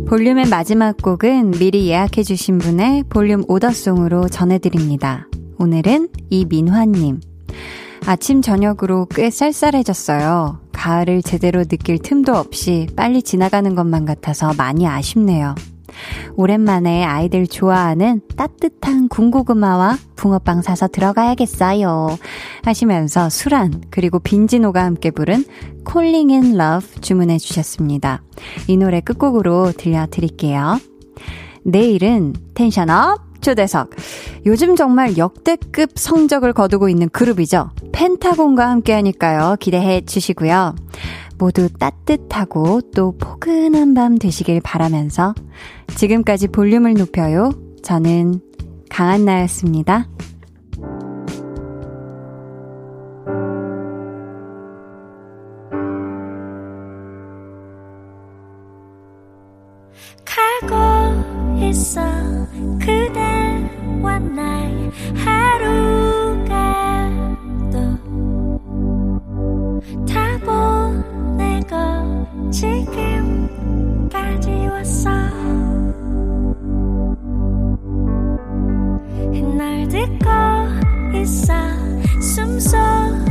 볼륨의 마지막 곡은 미리 예약해주신 분의 볼륨 오더송으로 전해드립니다. 오늘은 이민화님. 아침, 저녁으로 꽤 쌀쌀해졌어요. 가을을 제대로 느낄 틈도 없이 빨리 지나가는 것만 같아서 많이 아쉽네요. 오랜만에 아이들 좋아하는 따뜻한 군고구마와 붕어빵 사서 들어가야겠어요. 하시면서 수란 그리고 빈지노가 함께 부른 Calling in Love 주문해 주셨습니다. 이 노래 끝곡으로 들려드릴게요. 내일은 텐션업 초대석. 요즘 정말 역대급 성적을 거두고 있는 그룹이죠. 펜타곤과 함께 하니까요. 기대해 주시고요. 모두 따뜻하고 또 포근한 밤 되시길 바라면서 지금까지 볼륨을 높여요. 저는 강한나였습니다. 가고 지금까지 왔어. 날 듣고 있어. 숨소